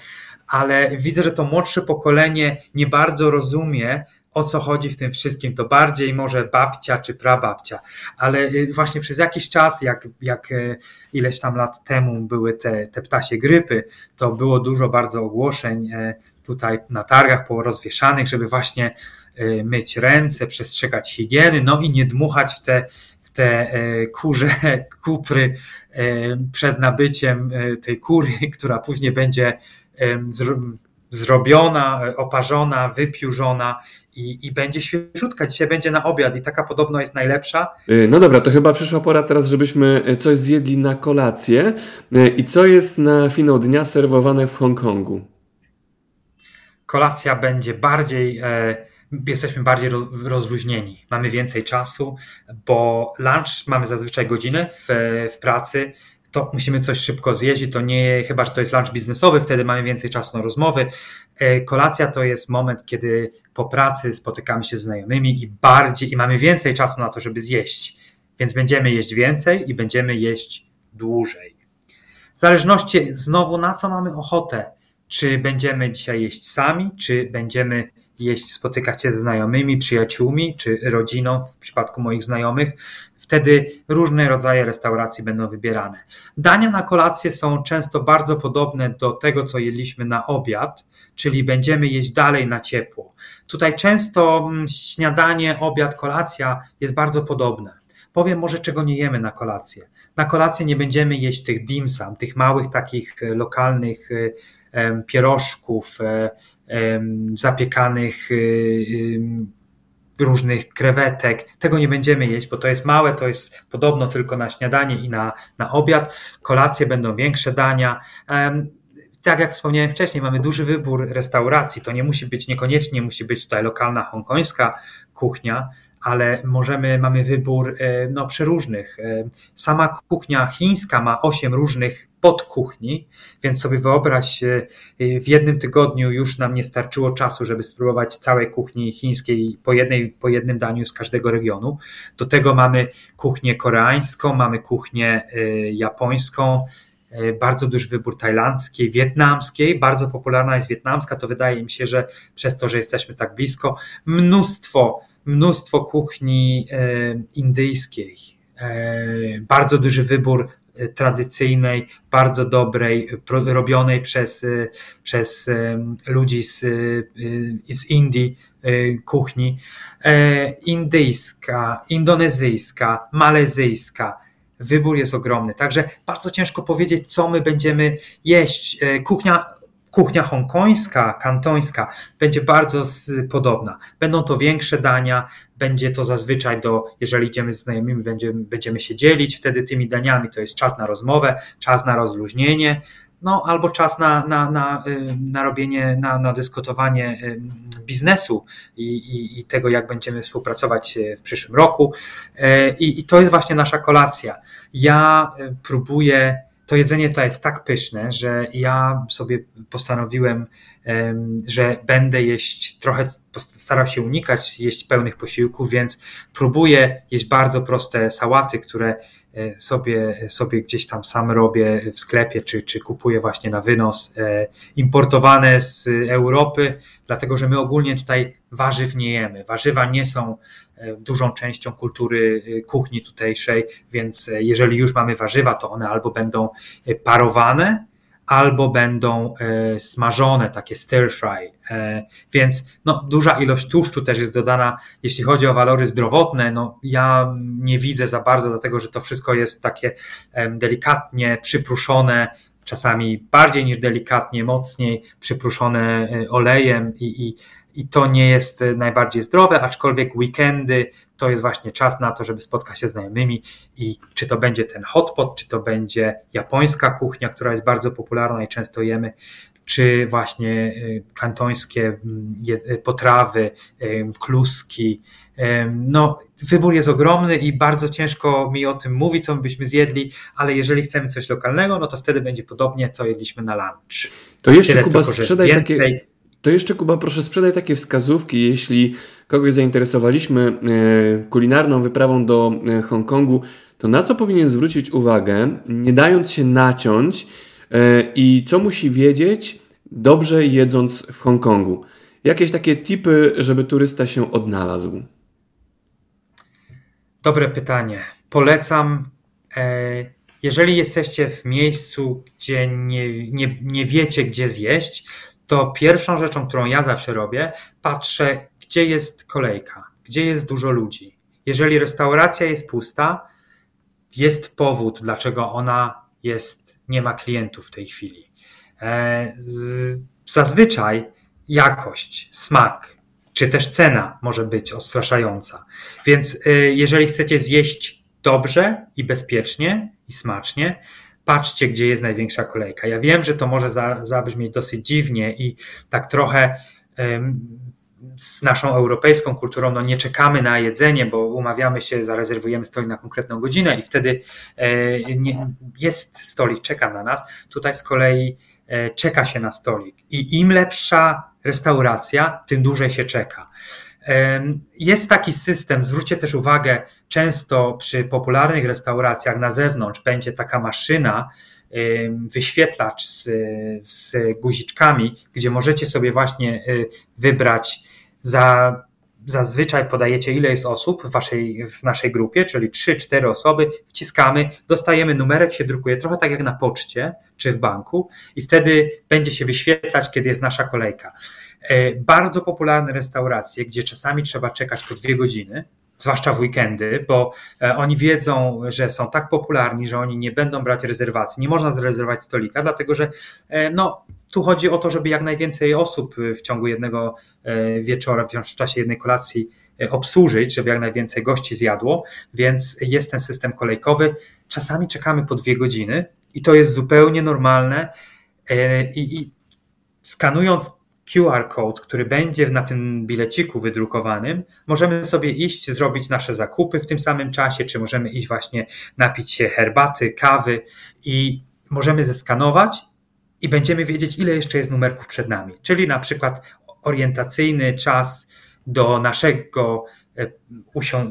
ale widzę, że to młodsze pokolenie nie bardzo rozumie, o co chodzi w tym wszystkim, to bardziej może babcia czy prababcia, ale y, właśnie przez jakiś czas, jak, jak y, ileś tam lat temu były te, te ptasie grypy, to było dużo bardzo ogłoszeń e, tutaj na targach porozwieszanych, żeby właśnie y, myć ręce, przestrzegać higieny, no i nie dmuchać w te, w te kurze, kupry przed nabyciem tej kury, która później będzie zrobiona, oparzona, wypiórzona i, i będzie świeżutka. Dzisiaj będzie na obiad i taka podobno jest najlepsza. Y, no dobra, to chyba przyszła pora teraz, żebyśmy y, coś zjedli na kolację. I co jest na finał dnia serwowane w Hongkongu? Kolacja będzie bardziej, e, jesteśmy bardziej rozluźnieni. Mamy więcej czasu, bo lunch mamy zazwyczaj godzinę w, w pracy to musimy coś szybko zjeść i to nie, chyba że to jest lunch biznesowy, wtedy mamy więcej czasu na rozmowy. E, kolacja to jest moment, kiedy po pracy spotykamy się z znajomymi i bardziej, i mamy więcej czasu na to, żeby zjeść. Więc będziemy jeść więcej i będziemy jeść dłużej. W zależności znowu na co mamy ochotę. Czy będziemy dzisiaj jeść sami, czy będziemy jeść, spotykać się ze znajomymi, przyjaciółmi czy rodziną w przypadku moich znajomych. Wtedy różne rodzaje restauracji będą wybierane. Dania na kolację są często bardzo podobne do tego, co jedliśmy na obiad, czyli będziemy jeść dalej na ciepło. Tutaj często mm, śniadanie, obiad, kolacja jest bardzo podobne. Powiem może, czego nie jemy na kolację. Na kolację nie będziemy jeść tych dimsum, tych małych takich e, lokalnych e, pierożków, e, zapiekanych różnych krewetek. Tego nie będziemy jeść, bo to jest małe, to jest podobno tylko na śniadanie i na, na obiad. Kolacje będą większe dania. Tak jak wspomniałem wcześniej, mamy duży wybór restauracji. To nie musi być, niekoniecznie musi być tutaj lokalna hongkońska kuchnia, ale możemy, mamy wybór e, no, przeróżnych. E, sama kuchnia chińska ma osiem różnych podkuchni, więc sobie wyobraź, e, w jednym tygodniu już nam nie starczyło czasu, żeby spróbować całej kuchni chińskiej po, jednej, po jednym daniu z każdego regionu. Do tego mamy kuchnię koreańską, mamy kuchnię japońską, bardzo duży wybór tajlandzkiej, wietnamskiej, bardzo popularna jest wietnamska, to wydaje mi się, że przez to, że jesteśmy tak blisko, mnóstwo mnóstwo kuchni e, indyjskiej, e, bardzo duży wybór e, tradycyjnej, bardzo dobrej, robionej przez, przez ludzi z, z Indii kuchni, indyjska, indonezyjska, malezyjska. Wybór jest ogromny, także bardzo ciężko powiedzieć, co my będziemy jeść. Kuchnia Kuchnia hongkońska, kantońska będzie bardzo podobna. Będą to większe dania, będzie to zazwyczaj do, jeżeli idziemy z znajomymi, będziemy, będziemy się dzielić wtedy tymi daniami. To jest czas na rozmowę, czas na rozluźnienie. no albo czas na, na, na, na robienie, na, na dyskutowanie biznesu i, i, i tego, jak będziemy współpracować w przyszłym roku. I, I to jest właśnie nasza kolacja. Ja próbuję to jedzenie to jest tak pyszne, że ja sobie postanowiłem, że będę jeść trochę, starał się unikać jeść pełnych posiłków, więc próbuję jeść bardzo proste sałaty, które sobie, sobie gdzieś tam sam robię w sklepie, czy, czy kupuję właśnie na wynos, e, importowane z Europy, dlatego że my ogólnie tutaj warzyw nie jemy. Warzywa nie są E, dużą częścią kultury e, kuchni tutejszej, więc e, jeżeli już mamy warzywa, to one albo będą parowane, albo będą smażone, takie stir fry. Więc no, duża ilość tłuszczu też jest dodana, jeśli chodzi o walory zdrowotne. No, ja nie widzę za bardzo, dlatego że to wszystko jest takie delikatnie przypruszone, czasami bardziej niż delikatnie, mocniej przypruszone olejem i, i i to nie jest e, najbardziej zdrowe, aczkolwiek weekendy to jest właśnie czas na to, żeby spotkać się z znajomymi i czy to będzie ten hotpot, czy to będzie japońska kuchnia, która jest bardzo popularna i często jemy, czy właśnie e, kantońskie e, potrawy, kluski. No, wybór jest ogromny i bardzo ciężko mi o tym mówić, co byśmy zjedli, ale jeżeli chcemy coś lokalnego, no to wtedy będzie podobnie, co jedliśmy na lunch. To jeszcze Tyle Kuba tylko, sprzedaj więcej... takie to jeszcze Kuba, proszę sprzedaj takie wskazówki, jeśli kogoś zainteresowaliśmy e, kulinarną wyprawą do e, Hongkongu, to na co powinien zwrócić uwagę, nie dając się naciąć e, i co musi wiedzieć dobrze jedząc w Hongkongu? Jakieś takie tipy, żeby turysta się odnalazł? Dobre pytanie. Polecam, jeżeli jesteście w miejscu, gdzie nie, nie, nie wiecie, gdzie zjeść, to pierwszą rzeczą, którą ja zawsze robię, patrzę, gdzie jest kolejka, gdzie jest dużo ludzi. Jeżeli restauracja jest pusta, jest powód, dlaczego ona jest, nie ma klientów w tej chwili. E, zazwyczaj jakość, smak, czy też cena może być odstraszająca. Więc e, jeżeli chcecie zjeść dobrze i bezpiecznie i smacznie, patrzcie, gdzie jest największa kolejka. Ja wiem, że to może za, zabrzmieć dosyć dziwnie i tak trochę z naszą europejską kulturą no nie czekamy na jedzenie, bo umawiamy się, zarezerwujemy stolik na konkretną godzinę i wtedy e, nie, jest stolik, czeka na nas. Tutaj z kolei e, czeka się na stolik i im lepsza restauracja, tym dłużej się czeka. Jest taki system, zwróćcie też uwagę, często przy popularnych restauracjach na zewnątrz będzie taka maszyna, wyświetlacz z, z guziczkami, gdzie możecie sobie właśnie y, wybrać za zazwyczaj podajecie ile jest osób w, waszej, w naszej grupie, czyli 3-4 osoby, wciskamy, dostajemy numerek, się drukuje, trochę tak jak na poczcie czy w banku i wtedy będzie się wyświetlać, kiedy jest nasza kolejka. E, bardzo popularne restauracje, gdzie czasami trzeba czekać po dwie godziny, zwłaszcza w weekendy, bo e, oni wiedzą, że są tak popularni, że oni nie będą brać rezerwacji. Nie można zarezerwować stolika, dlatego że e, no, tu chodzi o to, żeby jak najwięcej osób w ciągu jednego wieczora, w czasie jednej kolacji obsłużyć, żeby jak najwięcej gości zjadło, więc jest ten system kolejkowy. Czasami czekamy po dwie godziny i to jest zupełnie normalne. I, i skanując QR code, który będzie na tym bileciku wydrukowanym, możemy sobie iść, zrobić nasze zakupy w tym samym czasie, czy możemy iść właśnie napić się herbaty, kawy i możemy zeskanować i będziemy wiedzieć, ile jeszcze jest numerków przed nami. Czyli na przykład orientacyjny czas do naszego, e,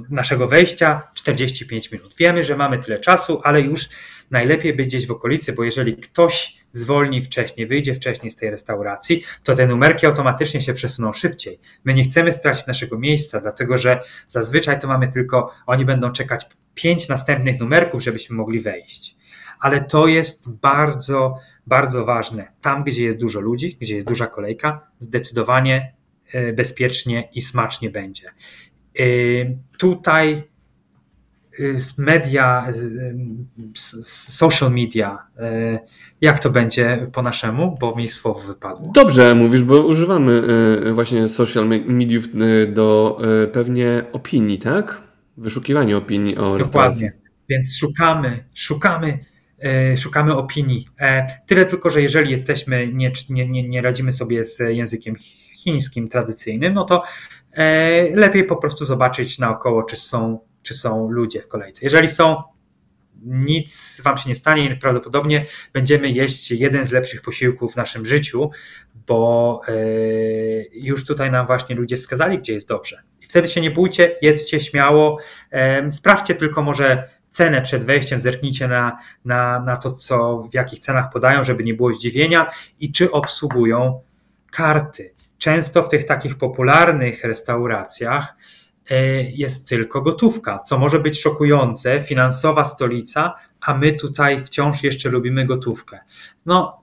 naszego wejścia 45 minut. Wiemy, że mamy tyle czasu, ale już najlepiej być gdzieś w okolicy, bo jeżeli ktoś zwolni wcześniej, wyjdzie wcześniej z tej restauracji, to te numerki automatycznie się przesuną szybciej. My nie chcemy stracić naszego miejsca, dlatego że zazwyczaj to mamy tylko, oni będą czekać pięć następnych numerków, żebyśmy mogli wejść. Ale to jest bardzo, bardzo ważne. Tam, gdzie jest dużo ludzi, gdzie jest duża kolejka, zdecydowanie e, bezpiecznie i smacznie będzie. E, tutaj z media, social media, e, jak to będzie po naszemu, bo mi słowo wypadło. Dobrze mówisz, bo używamy e, właśnie social mediów e, do pewnie opinii, tak? Wyszukiwania opinii o Dokładnie. Więc szukamy, szukamy szukamy opinii. Tyle tylko, że jeżeli jesteśmy, nie, nie, nie radzimy sobie z językiem chińskim tradycyjnym, no to lepiej po prostu zobaczyć naokoło, czy są, czy są ludzie w kolejce. Jeżeli są, nic wam się nie stanie, prawdopodobnie będziemy jeść jeden z lepszych posiłków w naszym życiu, bo e, już tutaj nam właśnie ludzie wskazali, gdzie jest dobrze. I wtedy się nie bójcie, jedzcie śmiało, sprawdźcie tylko może cenę przed wejściem, zerknijcie na, na, na to, co, w jakich cenach podają, żeby nie było zdziwienia i czy obsługują karty. Często w tych takich popularnych restauracjach E, jest tylko gotówka, co może być szokujące, finansowa stolica, a my tutaj wciąż jeszcze lubimy gotówkę. No,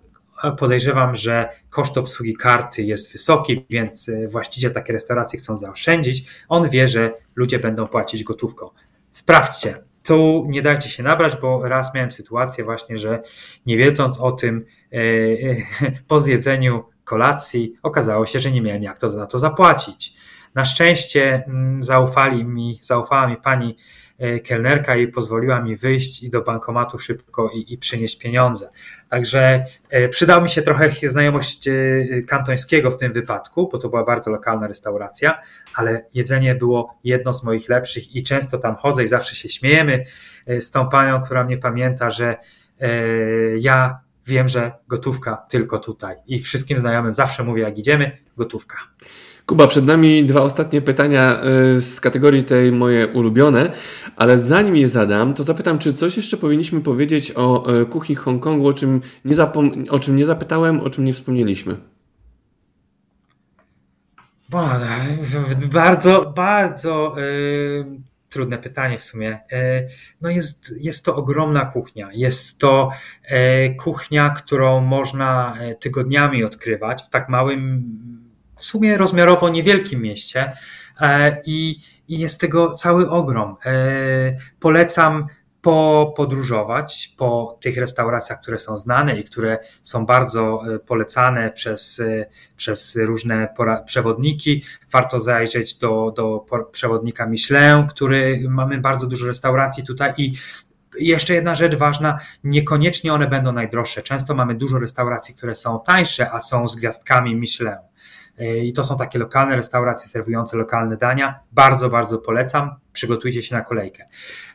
podejrzewam, że koszt obsługi karty jest wysoki, więc e, właściciele takiej restauracji chcą zaoszczędzić. On wie, że ludzie będą płacić gotówką. Sprawdźcie. Tu nie dajcie się nabrać, bo raz miałem sytuację właśnie, że nie wiedząc o tym e, po zjedzeniu kolacji okazało się, że nie miałem jak to za to zapłacić. Na szczęście mm, zaufali mi, zaufała mi pani e, kelnerka i pozwoliła mi wyjść i do bankomatu szybko i, i przynieść pieniądze. Także e, przydał mi się trochę znajomość e, kantońskiego w tym wypadku, bo to była bardzo lokalna restauracja, ale jedzenie było jedno z moich lepszych i często tam chodzę i zawsze się śmiejemy z tą panią, która mnie pamięta, że ja wiem, że gotówka tylko tutaj. I wszystkim znajomym zawsze mówię, jak idziemy, gotówka. Kuba, przed nami dwa ostatnie pytania y, z kategorii tej moje ulubione, ale zanim je zadam, to zapytam, czy coś jeszcze powinniśmy powiedzieć o y, kuchni Hongkongu, o czym nie, zapom- o czym nie zapytałem, o czym nie wspomnieliśmy? Bardzo, bardzo yy, trudne pytanie w sumie. Yy, no jest, jest to ogromna kuchnia. Jest to yy, kuchnia, którą można tygodniami odkrywać w tak małym w sumie rozmiarowo niewielkim mieście e, i, i jest tego cały ogrom. E, polecam podróżować po tych restauracjach, które są znane i które są bardzo e, polecane przez, przez różne przewodniki. Warto zajrzeć do, do przewodnika Michelin, który mamy bardzo dużo restauracji tutaj i jeszcze jedna rzecz ważna, niekoniecznie one będą najdroższe. Często mamy dużo restauracji, które są tańsze, a są z gwiazdkami Michelin. E, I to są takie lokalne restauracje serwujące lokalne dania. Bardzo, bardzo polecam. Przygotujcie się na kolejkę.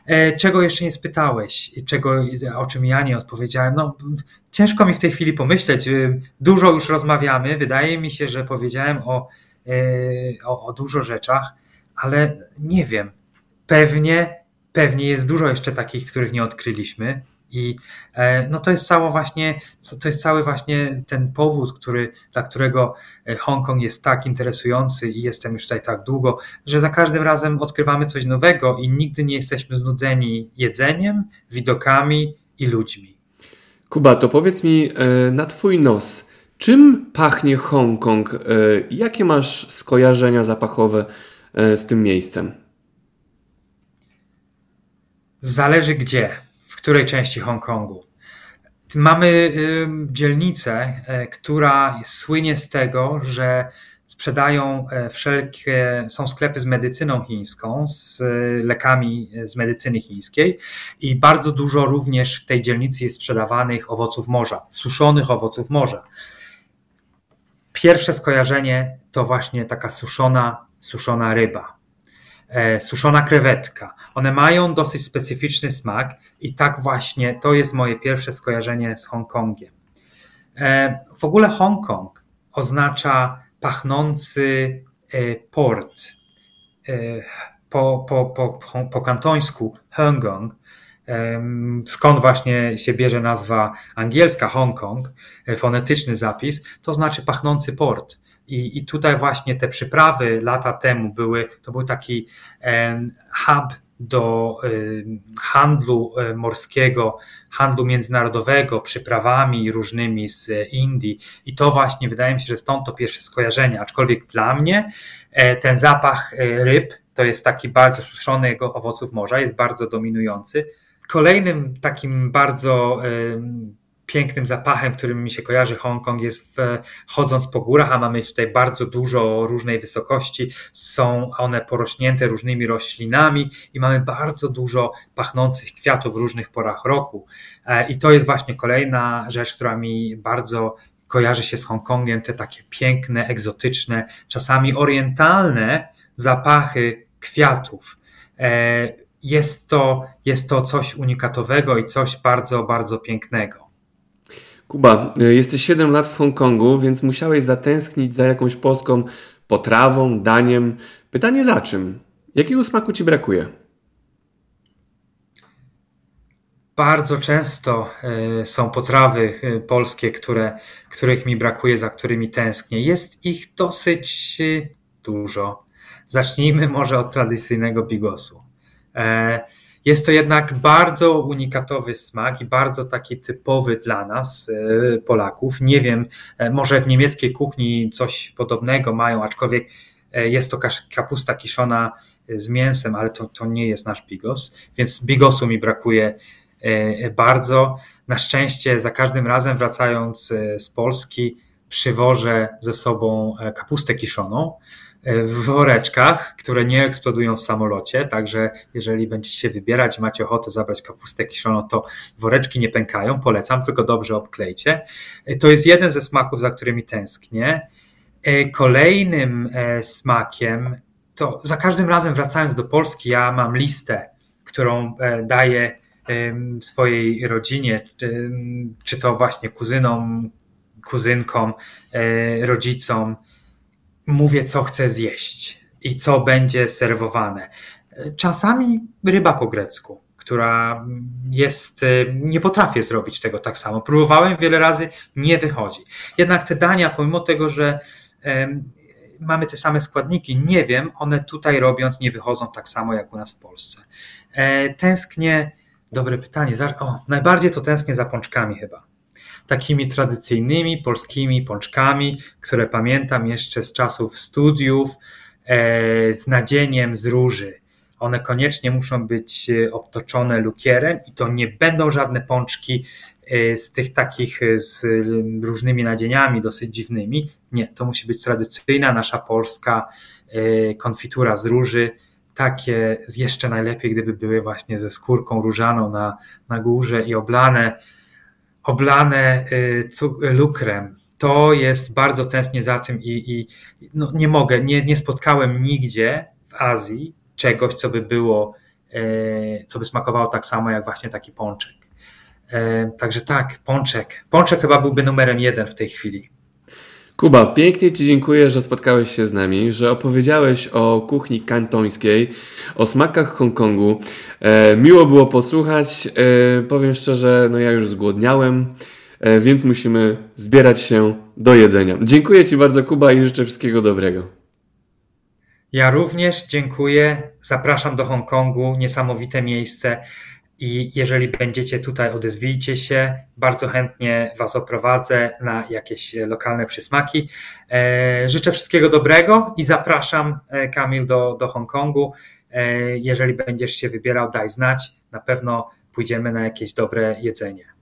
E, czego jeszcze nie spytałeś? Czego, o czym ja nie odpowiedziałem? No, ciężko mi w tej chwili pomyśleć. E, dużo już rozmawiamy. Wydaje mi się, że powiedziałem o, o, o dużo rzeczach, ale nie wiem. Pewnie, pewnie jest dużo jeszcze takich, których nie odkryliśmy. I e, no to jest cało właśnie, to jest cały właśnie ten powód, który, dla którego e, Hongkong jest tak interesujący i jestem już tutaj tak długo, że za każdym razem odkrywamy coś nowego i nigdy nie jesteśmy znudzeni jedzeniem, widokami i ludźmi. Kuba, to powiedz mi e, na twój nos, czym pachnie Hongkong? Jakie masz skojarzenia zapachowe z tym miejscem? Zależy gdzie której części Hongkongu. Mamy dzielnicę, e, która słynie z tego, że sprzedają e, wszelkie, są sklepy z medycyną chińską, z lekami e, z medycyny chińskiej i bardzo dużo również w tej dzielnicy jest sprzedawanych owoców morza, suszonych owoców morza. Pierwsze skojarzenie to właśnie taka suszona, suszona ryba. E, suszona krewetka. One mają dosyć specyficzny smak i tak właśnie to jest moje pierwsze skojarzenie z Hongkongiem. E, w ogóle Hongkong oznacza pachnący e, port. Po, po, po, po kantońsku Hongkong, skąd właśnie się bierze nazwa angielska Hongkong, fonetyczny zapis, to znaczy pachnący port. I, I tutaj właśnie te przyprawy lata temu były, to był taki hub do handlu e, morskiego, handlu międzynarodowego, przyprawami różnymi z Indii. I to właśnie wydaje mi się, że stąd to pierwsze skojarzenie. Aczkolwiek dla mnie e, ten zapach e, ryb, to jest taki bardzo suszonego owoców morza, jest bardzo dominujący. Kolejnym takim bardzo pięknym zapachem, którym mi się kojarzy Hongkong, jest w, chodząc po górach, a mamy tutaj bardzo dużo różnej wysokości. Są one porośnięte różnymi roślinami i mamy bardzo dużo pachnących kwiatów w różnych porach roku. E, I to jest właśnie kolejna rzecz, która mi bardzo kojarzy się z Hongkongiem, te takie piękne, egzotyczne, czasami orientalne zapachy kwiatów. E, jest to, jest to coś unikatowego i coś bardzo, bardzo pięknego. Kuba, y, jesteś 7 lat w Hongkongu, więc musiałeś zatęsknić za jakąś polską potrawą, daniem. Pytanie za czym? Jakiego smaku ci brakuje? Bardzo często y, są potrawy y, polskie, które, których mi brakuje, za którymi tęsknię. Jest ich dosyć dużo. Zacznijmy może od tradycyjnego bigosu. Jest to jednak bardzo unikatowy smak i bardzo taki typowy dla nas, e, Polaków. Nie wiem, e, może w niemieckiej kuchni coś podobnego mają, aczkolwiek e, jest to kapusta kiszona z mięsem, ale to, to nie jest nasz bigos, więc bigosu mi brakuje bardzo. Na szczęście za każdym razem wracając z Polski przywożę ze sobą kapustę kiszoną, w woreczkach, które nie eksplodują w samolocie, także jeżeli będziecie się wybierać macie ochotę zabrać kapustę kiszoną, to woreczki nie pękają, polecam, tylko dobrze obklejcie. To jest jeden ze smaków, za którymi tęsknię. E, kolejnym e, smakiem, to za każdym razem wracając do Polski, ja mam listę, którą e, daję swojej rodzinie, czy to właśnie kuzynom, kuzynkom, rodzicom, mówię, co chcę zjeść i co będzie serwowane. Czasami ryba po grecku, która jest, nie potrafię zrobić tego tak samo. Próbowałem wiele razy, nie wychodzi. Jednak te dania, pomimo tego, że mamy te same składniki, nie wiem, one tutaj robiąc nie wychodzą tak samo jak u nas w Polsce. E, tęsknię, dobre pytanie, o, najbardziej to tęsknię za pączkami chyba takimi tradycyjnymi polskimi pączkami, które pamiętam jeszcze z czasów studiów, e, z nadzieniem z róży. One koniecznie muszą być e, obtoczone lukierem i to nie będą żadne pączki e, z tych takich z różnymi nadzieniami dosyć dziwnymi. Nie, to musi być tradycyjna nasza polska konfitura z róży. Takie jeszcze najlepiej, gdyby były właśnie ze skórką różaną na, na górze i oblane oblane y, lukrem. To jest bardzo tęsknię za tym i, i no nie mogę, nie, nie spotkałem nigdzie w Azji czegoś, co by było, e, co by smakowało tak samo jak właśnie taki pączek. E, także tak, pączek. Pączek chyba byłby numerem jeden w tej chwili. Kuba, pięknie Ci dziękuję, że spotkałeś się z nami, że opowiedziałeś o kuchni kantońskiej, o smakach Hongkongu. E, miło było posłuchać. E, powiem szczerze, no ja już zgłodniałem, e, więc musimy zbierać się do jedzenia. Dziękuję Ci bardzo, Kuba, i życzę wszystkiego dobrego. Ja również dziękuję. Zapraszam do Hongkongu. Niesamowite miejsce. I jeżeli będziecie tutaj, odezwijcie się. Bardzo chętnie Was oprowadzę na jakieś lokalne przysmaki. E, życzę wszystkiego dobrego i zapraszam, e, Kamil, do, do Hongkongu. E, jeżeli będziesz się wybierał, daj znać. Na pewno pójdziemy na jakieś dobre jedzenie.